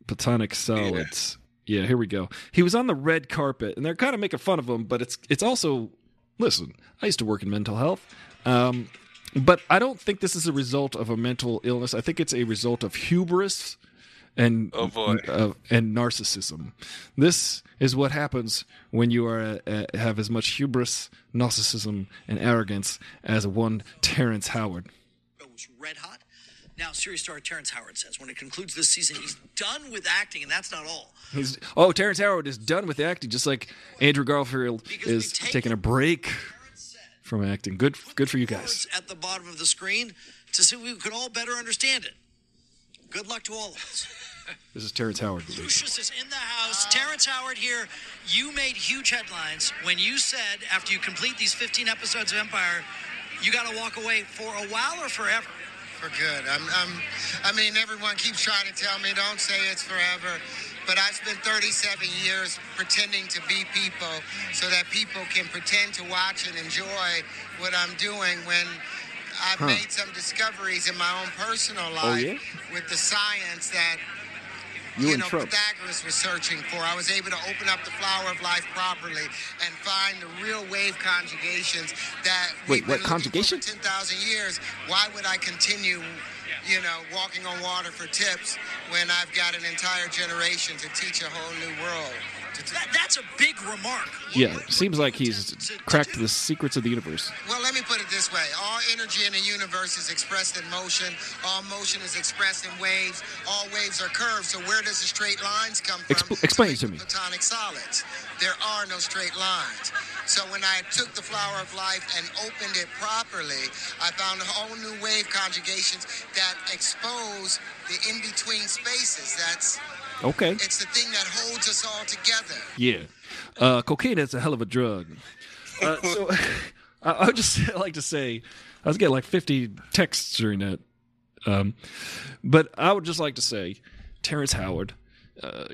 platonic solids. Yeah. here we go. He was on the red carpet, and they're kind of making fun of him, but it's it's also. Listen, I used to work in mental health, um, but I don't think this is a result of a mental illness. I think it's a result of hubris and Oh, boy. uh, and narcissism. This is what happens when you are uh, have as much hubris, narcissism, and arrogance as one Terrence Howard. was red hot. Now, series star Terrence Howard says when it concludes this season, he's done with acting, and that's not all. He's oh, Terrence Howard is done with acting, just like Andrew Garfield Because is taking a break from acting. Good, good for you guys. at the bottom of the screen to see if we could all better understand it. Good luck to all of us. This is Terrence Howard. Lucius is in the house. Terrence Howard here. You made huge headlines when you said after you complete these 15 episodes of Empire, you got to walk away for a while or forever. For good. I'm, I'm, I mean, everyone keeps trying to tell me, don't say it's forever. But I've spent 37 years pretending to be people so that people can pretend to watch and enjoy what I'm doing when I've Huh. made some discoveries in my own personal oh, life Oh, yeah? with the science that You you and know, Trump. Pythagoras was searching for. I was able to open up the flower of life properly and find the real wave conjugations that Wait, what been looking for conjugation? For 10,000 years. Why would I continue, you know, walking on water for tips when I've got an entire generation to teach a whole new world? To- to- That, that's a big remark. Yeah, What- what seems like he's intend to- to cracked the secrets of the universe. Well, let me put it this way. All energy in the universe is expressed in motion. All motion is expressed in waves. All waves are curved. So where does the straight lines come from? Expl- explain it to me. Platonic solids. There are no straight lines. So when I took the flower of life and opened it properly, I found a whole new wave conjugations that expose the in-between spaces. That's Okay. it's the thing that holds us all together. Yeah. Uh, cocaine is a hell of a drug. Uh, so I, I would just like to say, I was getting like 50 texts during that. Um, but I would just like to say, Terrence Howard, uh,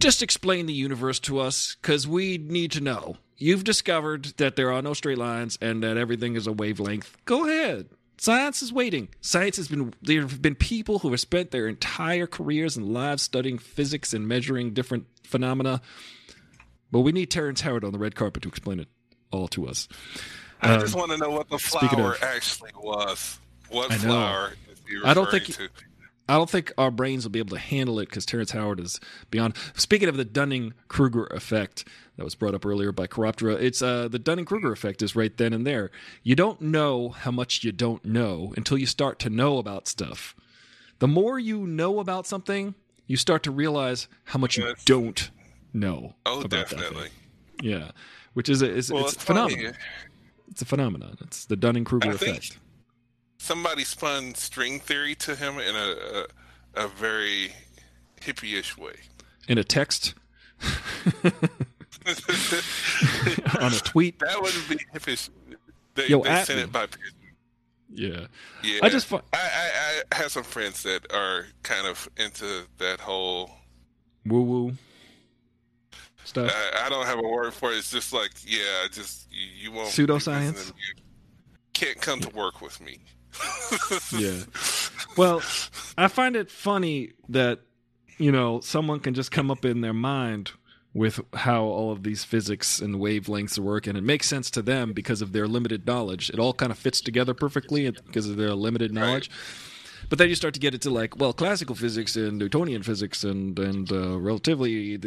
just explain the universe to us because we need to know. You've discovered that there are no straight lines and that everything is a wavelength. Go ahead. Science is waiting. Science has been, there have been people who have spent their entire careers and lives studying physics and measuring different phenomena. But we need Terrence Howard on the red carpet to explain it all to us. I Um, just want to know what the flower of- actually was. What flower is he I don't think- to? I don't think our brains will be able to handle it because Terrence Howard is beyond. Speaking of the Dunning Kruger effect that was brought up earlier by Chiroptera, it's uh, the Dunning Kruger effect is right then and there. You don't know how much you don't know until you start to know about stuff. The more you know about something, you start to realize how much you Yes. don't know. Oh, about that thing. definitely. Yeah, which is a, is Well, it's, it's a phenomenon. It's a phenomenon. It's the Dunning Kruger I think- effect. Somebody spun string theory to him in a a, a very hippie-ish way. In a text, on a tweet. That wouldn't be hippish. They, Yo, they sent me. it by. Pigeon. Yeah. Yeah, I just fi- I, I I have some friends that are kind of into that whole. woo woo stuff. I, I don't have a word for it. It's just like yeah, just you, you won't Pseudoscience? You can't come to work with me. Yeah. Well, I find it funny that you know someone can just come up in their mind with how all of these physics and wavelengths work, and it makes sense to them because of their limited knowledge. It all kind of fits together perfectly because of their limited knowledge. But then you start to get into like, well, classical physics and Newtonian physics and and uh, relatively,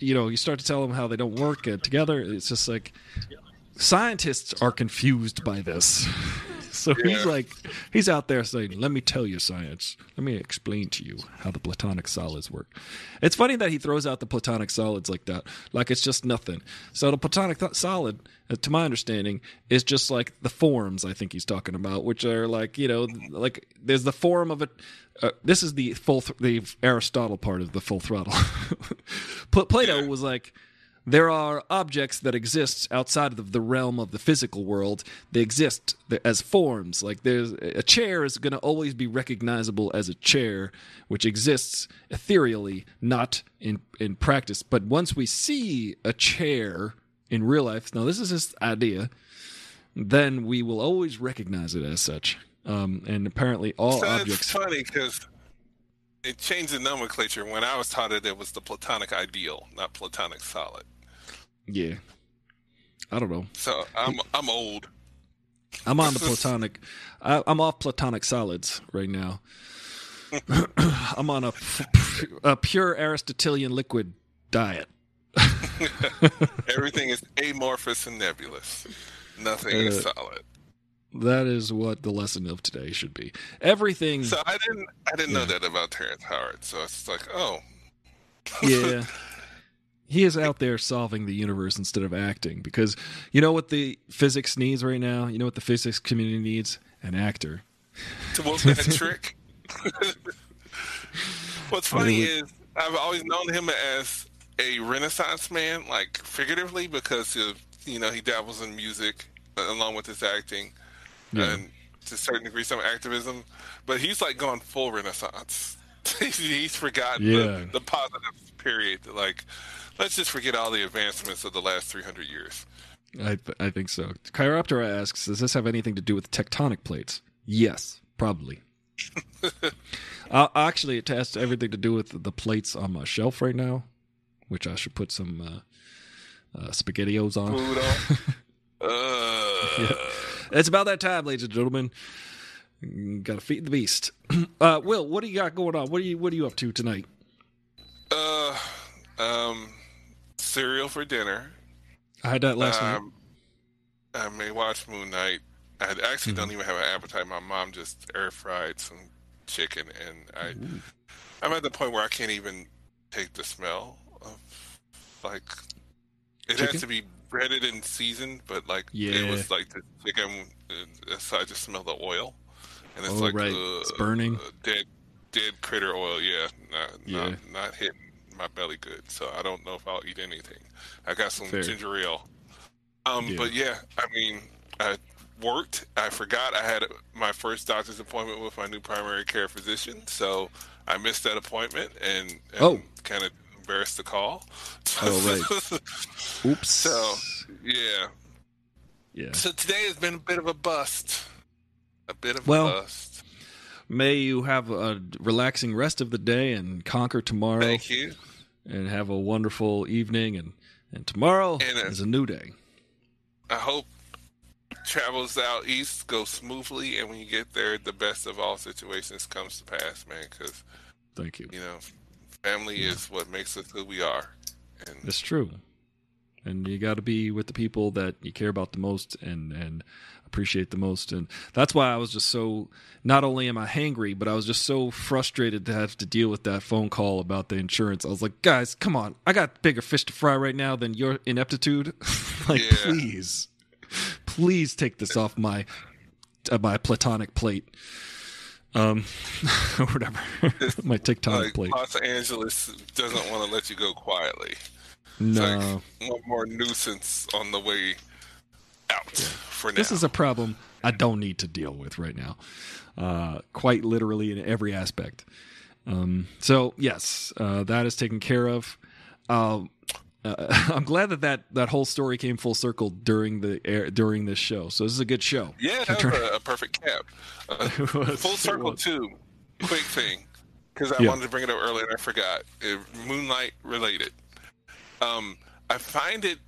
you know, you start to tell them how they don't work uh, together. It's just like scientists are confused by this. So yeah. he's like, he's out there saying, "Let me tell you, science. Let me explain to you how the platonic solids work." It's funny that he throws out the platonic solids like that, like it's just nothing. So the platonic th- solid, uh, to my understanding, is just like the forms. I think he's talking about, which are like you know, like there's the form of it. Uh, this is the full, th- the Aristotle part of the full throttle. Plato was like there are objects that exist outside of the realm of the physical world. They exist as forms. Like there's a chair is going to always be recognizable as a chair, which exists ethereally, not in in practice. But once we see a chair in real life, now this is his idea, then we will always recognize it as such. Um, and apparently, all so objects. It's funny because it changed the nomenclature. When I was taught it, it was the platonic ideal, not platonic solid. Yeah, I don't know. So I'm I'm old. I'm on the platonic. I, am off platonic solids right now. I'm on a, a pure Aristotelian liquid diet. Everything is amorphous and nebulous. Nothing uh, is solid. That is what the lesson of today should be. Everything. So I didn't I didn't yeah. know that about Terrence Howard. So it's like, oh. yeah. He is out there solving the universe instead of acting because you know what the physics needs right now? You know what the physics community needs? An actor. To work that trick. What's funny is I've always known him as a renaissance man, like figuratively, because of, you know, he dabbles in music uh, along with his acting yeah. and to a certain degree some activism. But he's like gone full renaissance. he's forgotten yeah. the, the positive period. Like let's just forget all the advancements of the last 300 years. I, th- I think so. Chiroptera asks, does this have anything to do with tectonic plates? Yes, probably. uh, actually, it has everything to do with the plates on my shelf right now, which I should put some uh, uh, SpaghettiOs on. on. yeah. It's about that time, ladies and gentlemen. Got to feed the beast. Uh, Will, what do you got going on? What are you What are you up to tonight? Uh, um, cereal for dinner. I had that last um, night. I may watch Moon Knight. I actually mm-hmm. don't even have an appetite. My mom just air fried some chicken, and I, Ooh. I'm at the point where I can't even take the smell of like it chicken? has to be breaded and seasoned, but like yeah. it was like the chicken. Uh, so I just smell the oil, and it's oh, like right. Uh, it's burning. Uh, dead, dead critter oil. Yeah, not, yeah. not, not hitting my belly good, so I don't know if I'll eat anything. I got some Fair. ginger ale. Um, yeah. but yeah, I mean, I worked. I forgot I had my first doctor's appointment with my new primary care physician, so I missed that appointment and, and oh. kind of embarrassed the call. Oh right. Oops. So yeah. Yeah. So today has been a bit of a bust. A bit of well, a bust. May you have a relaxing rest of the day and conquer tomorrow. Thank you and have a wonderful evening. And, and tomorrow and, uh, is a new day. I hope travels out east go smoothly, and when you get there, the best of all situations comes to pass, man. Because thank you. You know, family yeah. is what makes us who we are. And it's true. And you got to be with the people that you care about the most, and and appreciate the most. And that's why I was just so not only am I hangry, but I was just so frustrated to have to deal with that phone call about the insurance. I was like, guys, come on. I got bigger fish to fry right now than your ineptitude. like, yeah. please, please take this off my uh, my platonic plate. Um, or whatever. my tectonic like plate. Los Angeles doesn't want to let you go quietly. no. Like one more nuisance on the way out for now. This is a problem I don't need to deal with right now, uh, quite literally in every aspect. Um, so yes, uh, that is taken care of. Uh, uh, I'm glad that, that that whole story came full circle during the air during this show. So this is a good show. Yeah, that was a, a perfect cap. Uh, was, full circle too. Quick thing, because I Yeah. wanted to bring it up earlier and I forgot. It, Moon Knight related. Um, I find it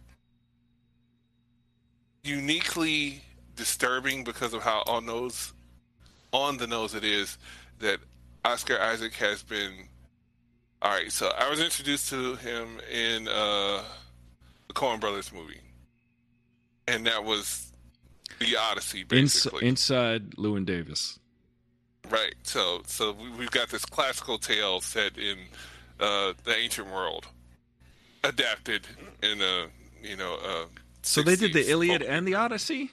uniquely disturbing because of how on nose, on the nose it is that Oscar Isaac has been. All right, so I was introduced to him in uh, the Coen Brothers movie, and that was the Odyssey, Ins- basically. inside Llewyn Davis. Right. So so we, we've got this classical tale set in uh, the ancient world, adapted in a you know. Uh, So they did the Iliad and the Odyssey.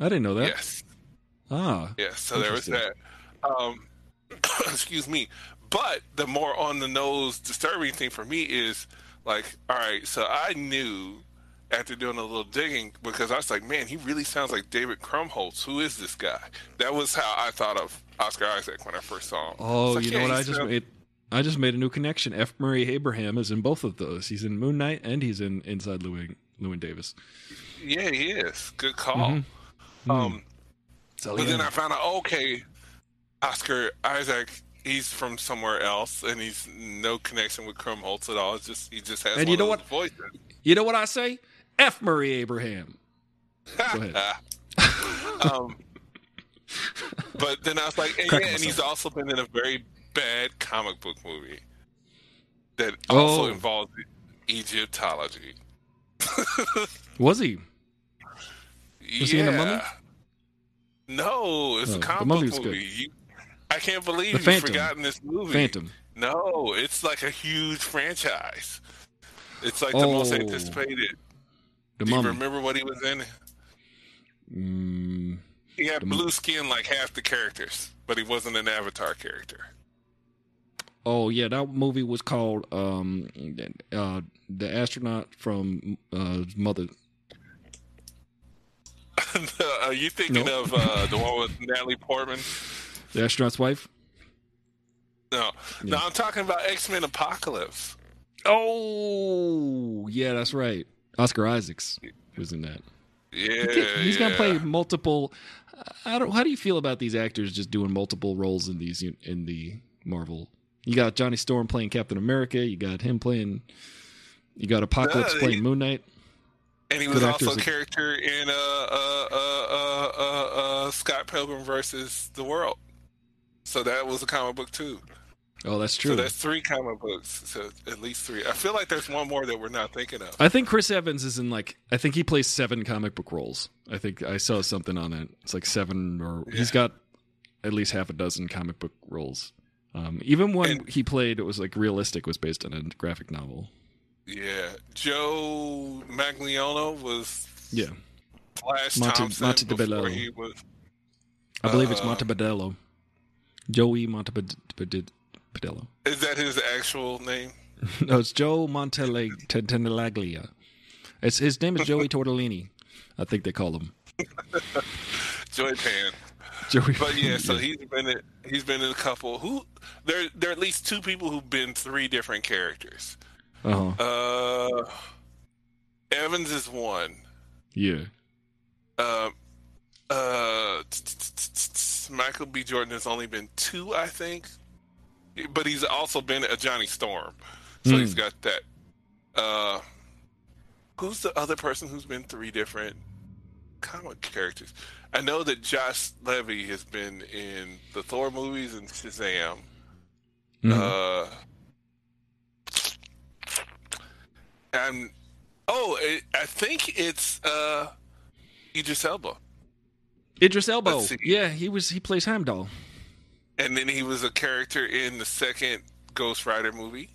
I didn't know that. Yes. Ah, Yes. So there was that. Um, excuse me. But the more on the nose disturbing thing for me is like, all right. So I knew after doing a little digging because I was like, man, he really sounds like David Krumholtz. Who is this guy? That was how I thought of Oscar Isaac when I first saw him. oh, like, you yeah, know what? I just made. I just made a new connection. F. Murray Abraham is in both of those. He's in Moon Knight and he's in Inside Llewyn Llewyn Davis. Yeah, he is. Good call. Mm-hmm. Um, So but then I found out, okay, Oscar Isaac, he's from somewhere else, and he's no connection with Krumholtz at all. It's just he just has And one you know of what? voices. you know what I say? F. Murray Abraham. Go ahead. um, but then I was like, and, yeah, and he's also been in a very bad comic book movie that also Oh. involves Egyptology. Was he? Was he in The Mummy? No, it's Oh, a comic book movie. You, I can't believe The you've Phantom. forgotten this movie. Phantom. No, it's like a huge franchise. It's like the most Oh. anticipated. The Do you Mummy. remember what he was in? Mm, He had blue skin like half the characters, but he wasn't an Avatar character. oh yeah, that movie was called um, uh, the astronaut from uh, Mother. Are you thinking No. of uh, the one with Natalie Portman? The astronaut's wife. No, no, Yeah. I'm talking about X Men Apocalypse. Oh yeah, that's right. Oscar Isaacs was in that. Yeah, He's yeah. gonna play multiple. I don't. How do you feel about these actors just doing multiple roles in these in the Marvel? You got Johnny Storm playing Captain America. You got him playing. You got Apocalypse No, playing he- Moon Knight. And he was Good also a character in uh, uh, uh, uh, uh, uh, Scott Pilgrim versus the World. So that was a comic book too. Oh, that's true. So that's three comic books. So at least three. I feel like there's one more that we're not thinking of. I think Chris Evans is in like. I think he plays seven comic book roles. I think I saw something on it. It's like seven, or he's got at least half a dozen comic book roles. Um, even when And- he played, it was like realistic. Was based on a graphic novel. Yeah, Joe Magliano was Yeah, Flash Monte- Thompson Monte before he was. I believe it's Uh, Montebadello. Joey Montebadello. Is that his actual name? No, it's Joe Montelaglia. It's his name is Joey Tortellini. I think they call him Joey Pan. Joey. But yeah, so he's been in, he's been in a couple. Who there? There are at least two people who've been three different characters. uh-huh. Uh, Evans is one. yeah. Uh, uh, Michael B. Jordan has only been two, I think, but he's also been a Johnny Storm, so Hmm. he's got that. Uh, who's the other person who's been three different comic characters? I know that Josh Levy has been in the Thor movies and Shazam. Mhm. Uh, and oh, it, I think it's uh, Idris Elba. Idris Elba. let's. Yeah, he was. He plays Heimdall, And then he was a character in the second Ghost Rider movie.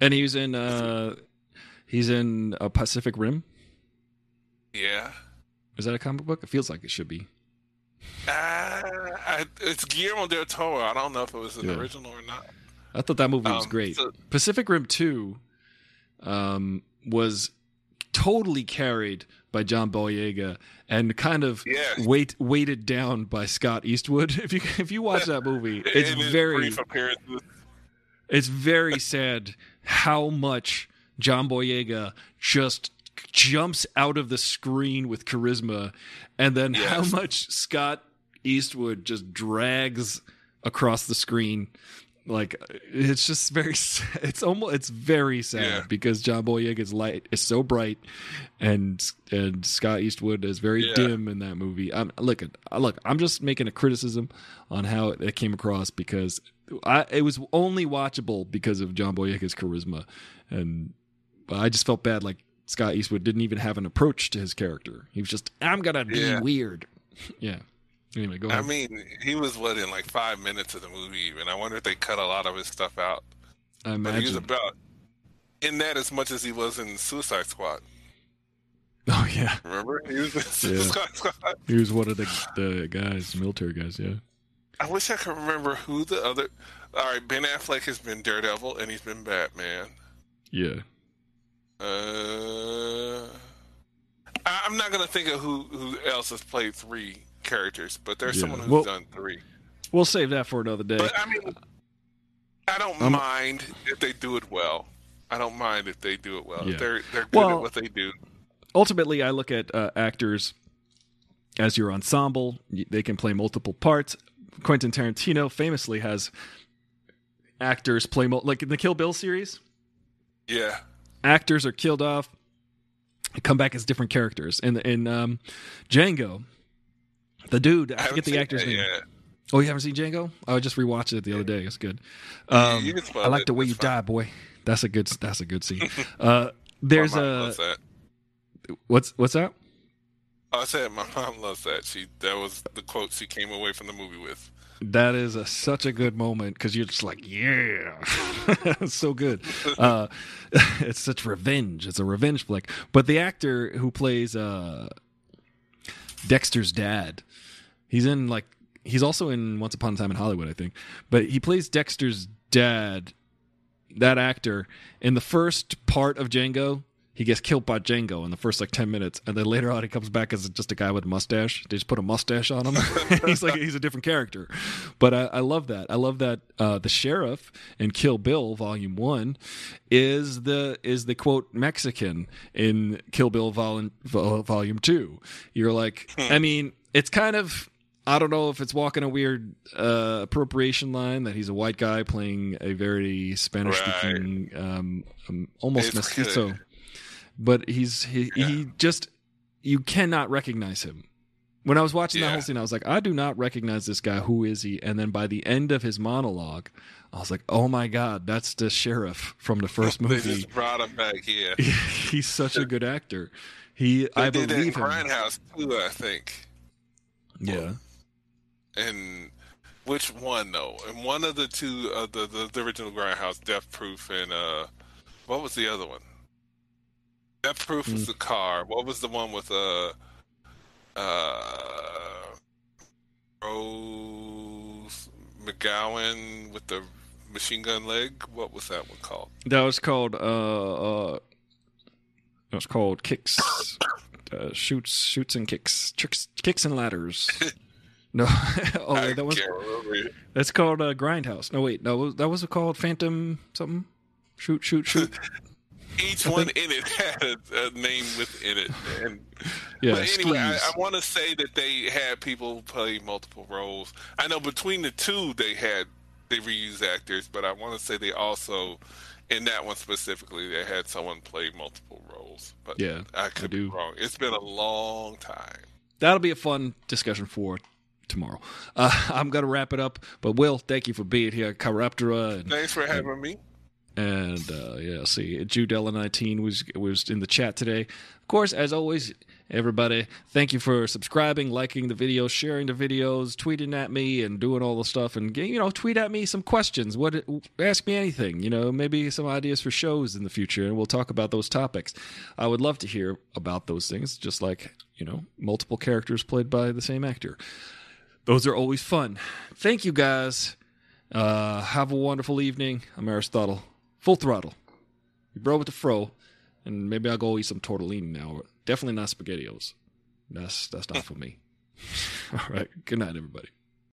and he was in. uh He's in a Pacific Rim. Yeah. Is that a comic book? It feels like it should be. Uh, I, it's Guillermo del Toro. I don't know if it was an Yeah. original or not. I thought that movie was Um, great. so- Pacific Rim Two um, was totally carried by John Boyega and kind of weight weighted down by Scott Eastwood. If you if you watch that movie, it's very brief appearances. it's very sad how much John Boyega just jumps out of the screen with charisma, and then Yes. how much Scott Eastwood just drags across the screen. Like it's just very, it's almost, it's very sad Yeah. because John Boyega's light is so bright, and and Scott Eastwood is very Yeah. dim in that movie. I'm look, look, I'm just making a criticism on how it, came across because I it was only watchable because of John Boyega's charisma, and I just felt bad. Like Scott Eastwood didn't even have an approach to his character. He was just, I'm gonna be Yeah. weird. yeah. Anyway, go I mean, he was what in like five minutes of the movie. Even I wonder if they cut a lot of his stuff out. I But he was about in that as much as he was in Suicide Squad. oh yeah, Remember, he was in Yeah. Squad. he was one of the the guys, military guys. Yeah. I wish I could remember who the other. All right, Ben Affleck has been Daredevil and he's been Batman. Yeah. Uh, I- I'm not gonna think of who who else has played three characters, but there's Yeah. someone who's Well- done three. We'll save that for another day. But I mean, I don't Um, mind if they do it well. I don't mind if they do it well. Yeah. They're they're good Well- at what they do. ultimately i look at uh, actors as your ensemble they can play multiple parts quentin tarantino famously has actors play mul- like in the kill bill series Yeah, actors are killed off come back as different characters in in um, django the dude i haven't forget the actor's that name yet. oh you haven't seen django i just rewatched it the other day it's good um, spoil i like it, the way you fine. die boy that's a good that's a good scene uh, there's a what's what's that Oh, I said my mom loves that. She that was the quote she came away from the movie with. That is a, such a good moment because you're just like, yeah, it's so good. Uh, it's such revenge. It's a revenge flick. But the actor who plays uh, Dexter's dad, he's in like he's also in Once Upon a Time in Hollywood, I think. But he plays Dexter's dad. That actor in the first part of Django, he gets killed by Django in the first like ten minutes, and then later on he comes back as just a guy with a mustache. They just put a mustache on him. he's like he's a different character. But I, I love that. I love that uh, the sheriff in Kill Bill Volume One is the is the quote Mexican in Kill Bill Vol- Vol- Volume Two. You're like, I mean, it's kind of. I don't know if it's walking a weird uh, appropriation line that he's a white guy playing a very Spanish speaking, um, um, almost It's mestizo good. But he's he, he just you cannot recognize him. When I was watching that whole scene, I was like, I do not recognize this guy. Who is he? And then by the end of his monologue, I was like, Oh my god, that's the sheriff from the first movie. They just brought him back. Yeah, He's such a good actor. He, they I did that in believe him. Grindhouse too. I think. Yeah, And which one though? And one of the two, uh, the, the the original Grindhouse, Death Proof, and uh, what was the other one? Death Proof was the car. What was the one with uh, uh, Rose McGowan with the machine gun leg? What was that one called? that was called. Uh, uh, it was called kicks, uh, shoots, shoots and kicks, tricks, kicks and ladders. No, oh, I that was. That's called uh, Grindhouse. No, wait, no, that was called Phantom something. Shoot, shoot, shoot. Each one in it had a, a name within it, and Yeah, but anyway, I. I want to say that they had people play multiple roles. I know between the two they had they reused actors, but I want to say they also, in that one specifically, they had someone play multiple roles. But Yeah, I could be do. wrong. It's been a long time. That'll be a fun discussion for tomorrow. Uh, I'm gonna wrap it up, but Will, thank you for being here, Chiroptera, and Thanks for having me. And uh, yeah, see, Judella 19 was was in the chat today. Of course, as always, everybody, thank you for subscribing, liking the videos, sharing the videos, tweeting at me, and doing all the stuff. And you know, tweet at me some questions. What ask me anything. You know, maybe some ideas for shows in the future, and we'll talk about those topics. I would love to hear about those things, just like you know, multiple characters played by the same actor. Those are always fun. Thank you guys. Uh, have a wonderful evening. I'm Aristotle. Full throttle. You bro with the fro, and maybe I'll go eat some tortellini now. Definitely not spaghettios. That's that's not eh. for me. All right. Good night, everybody.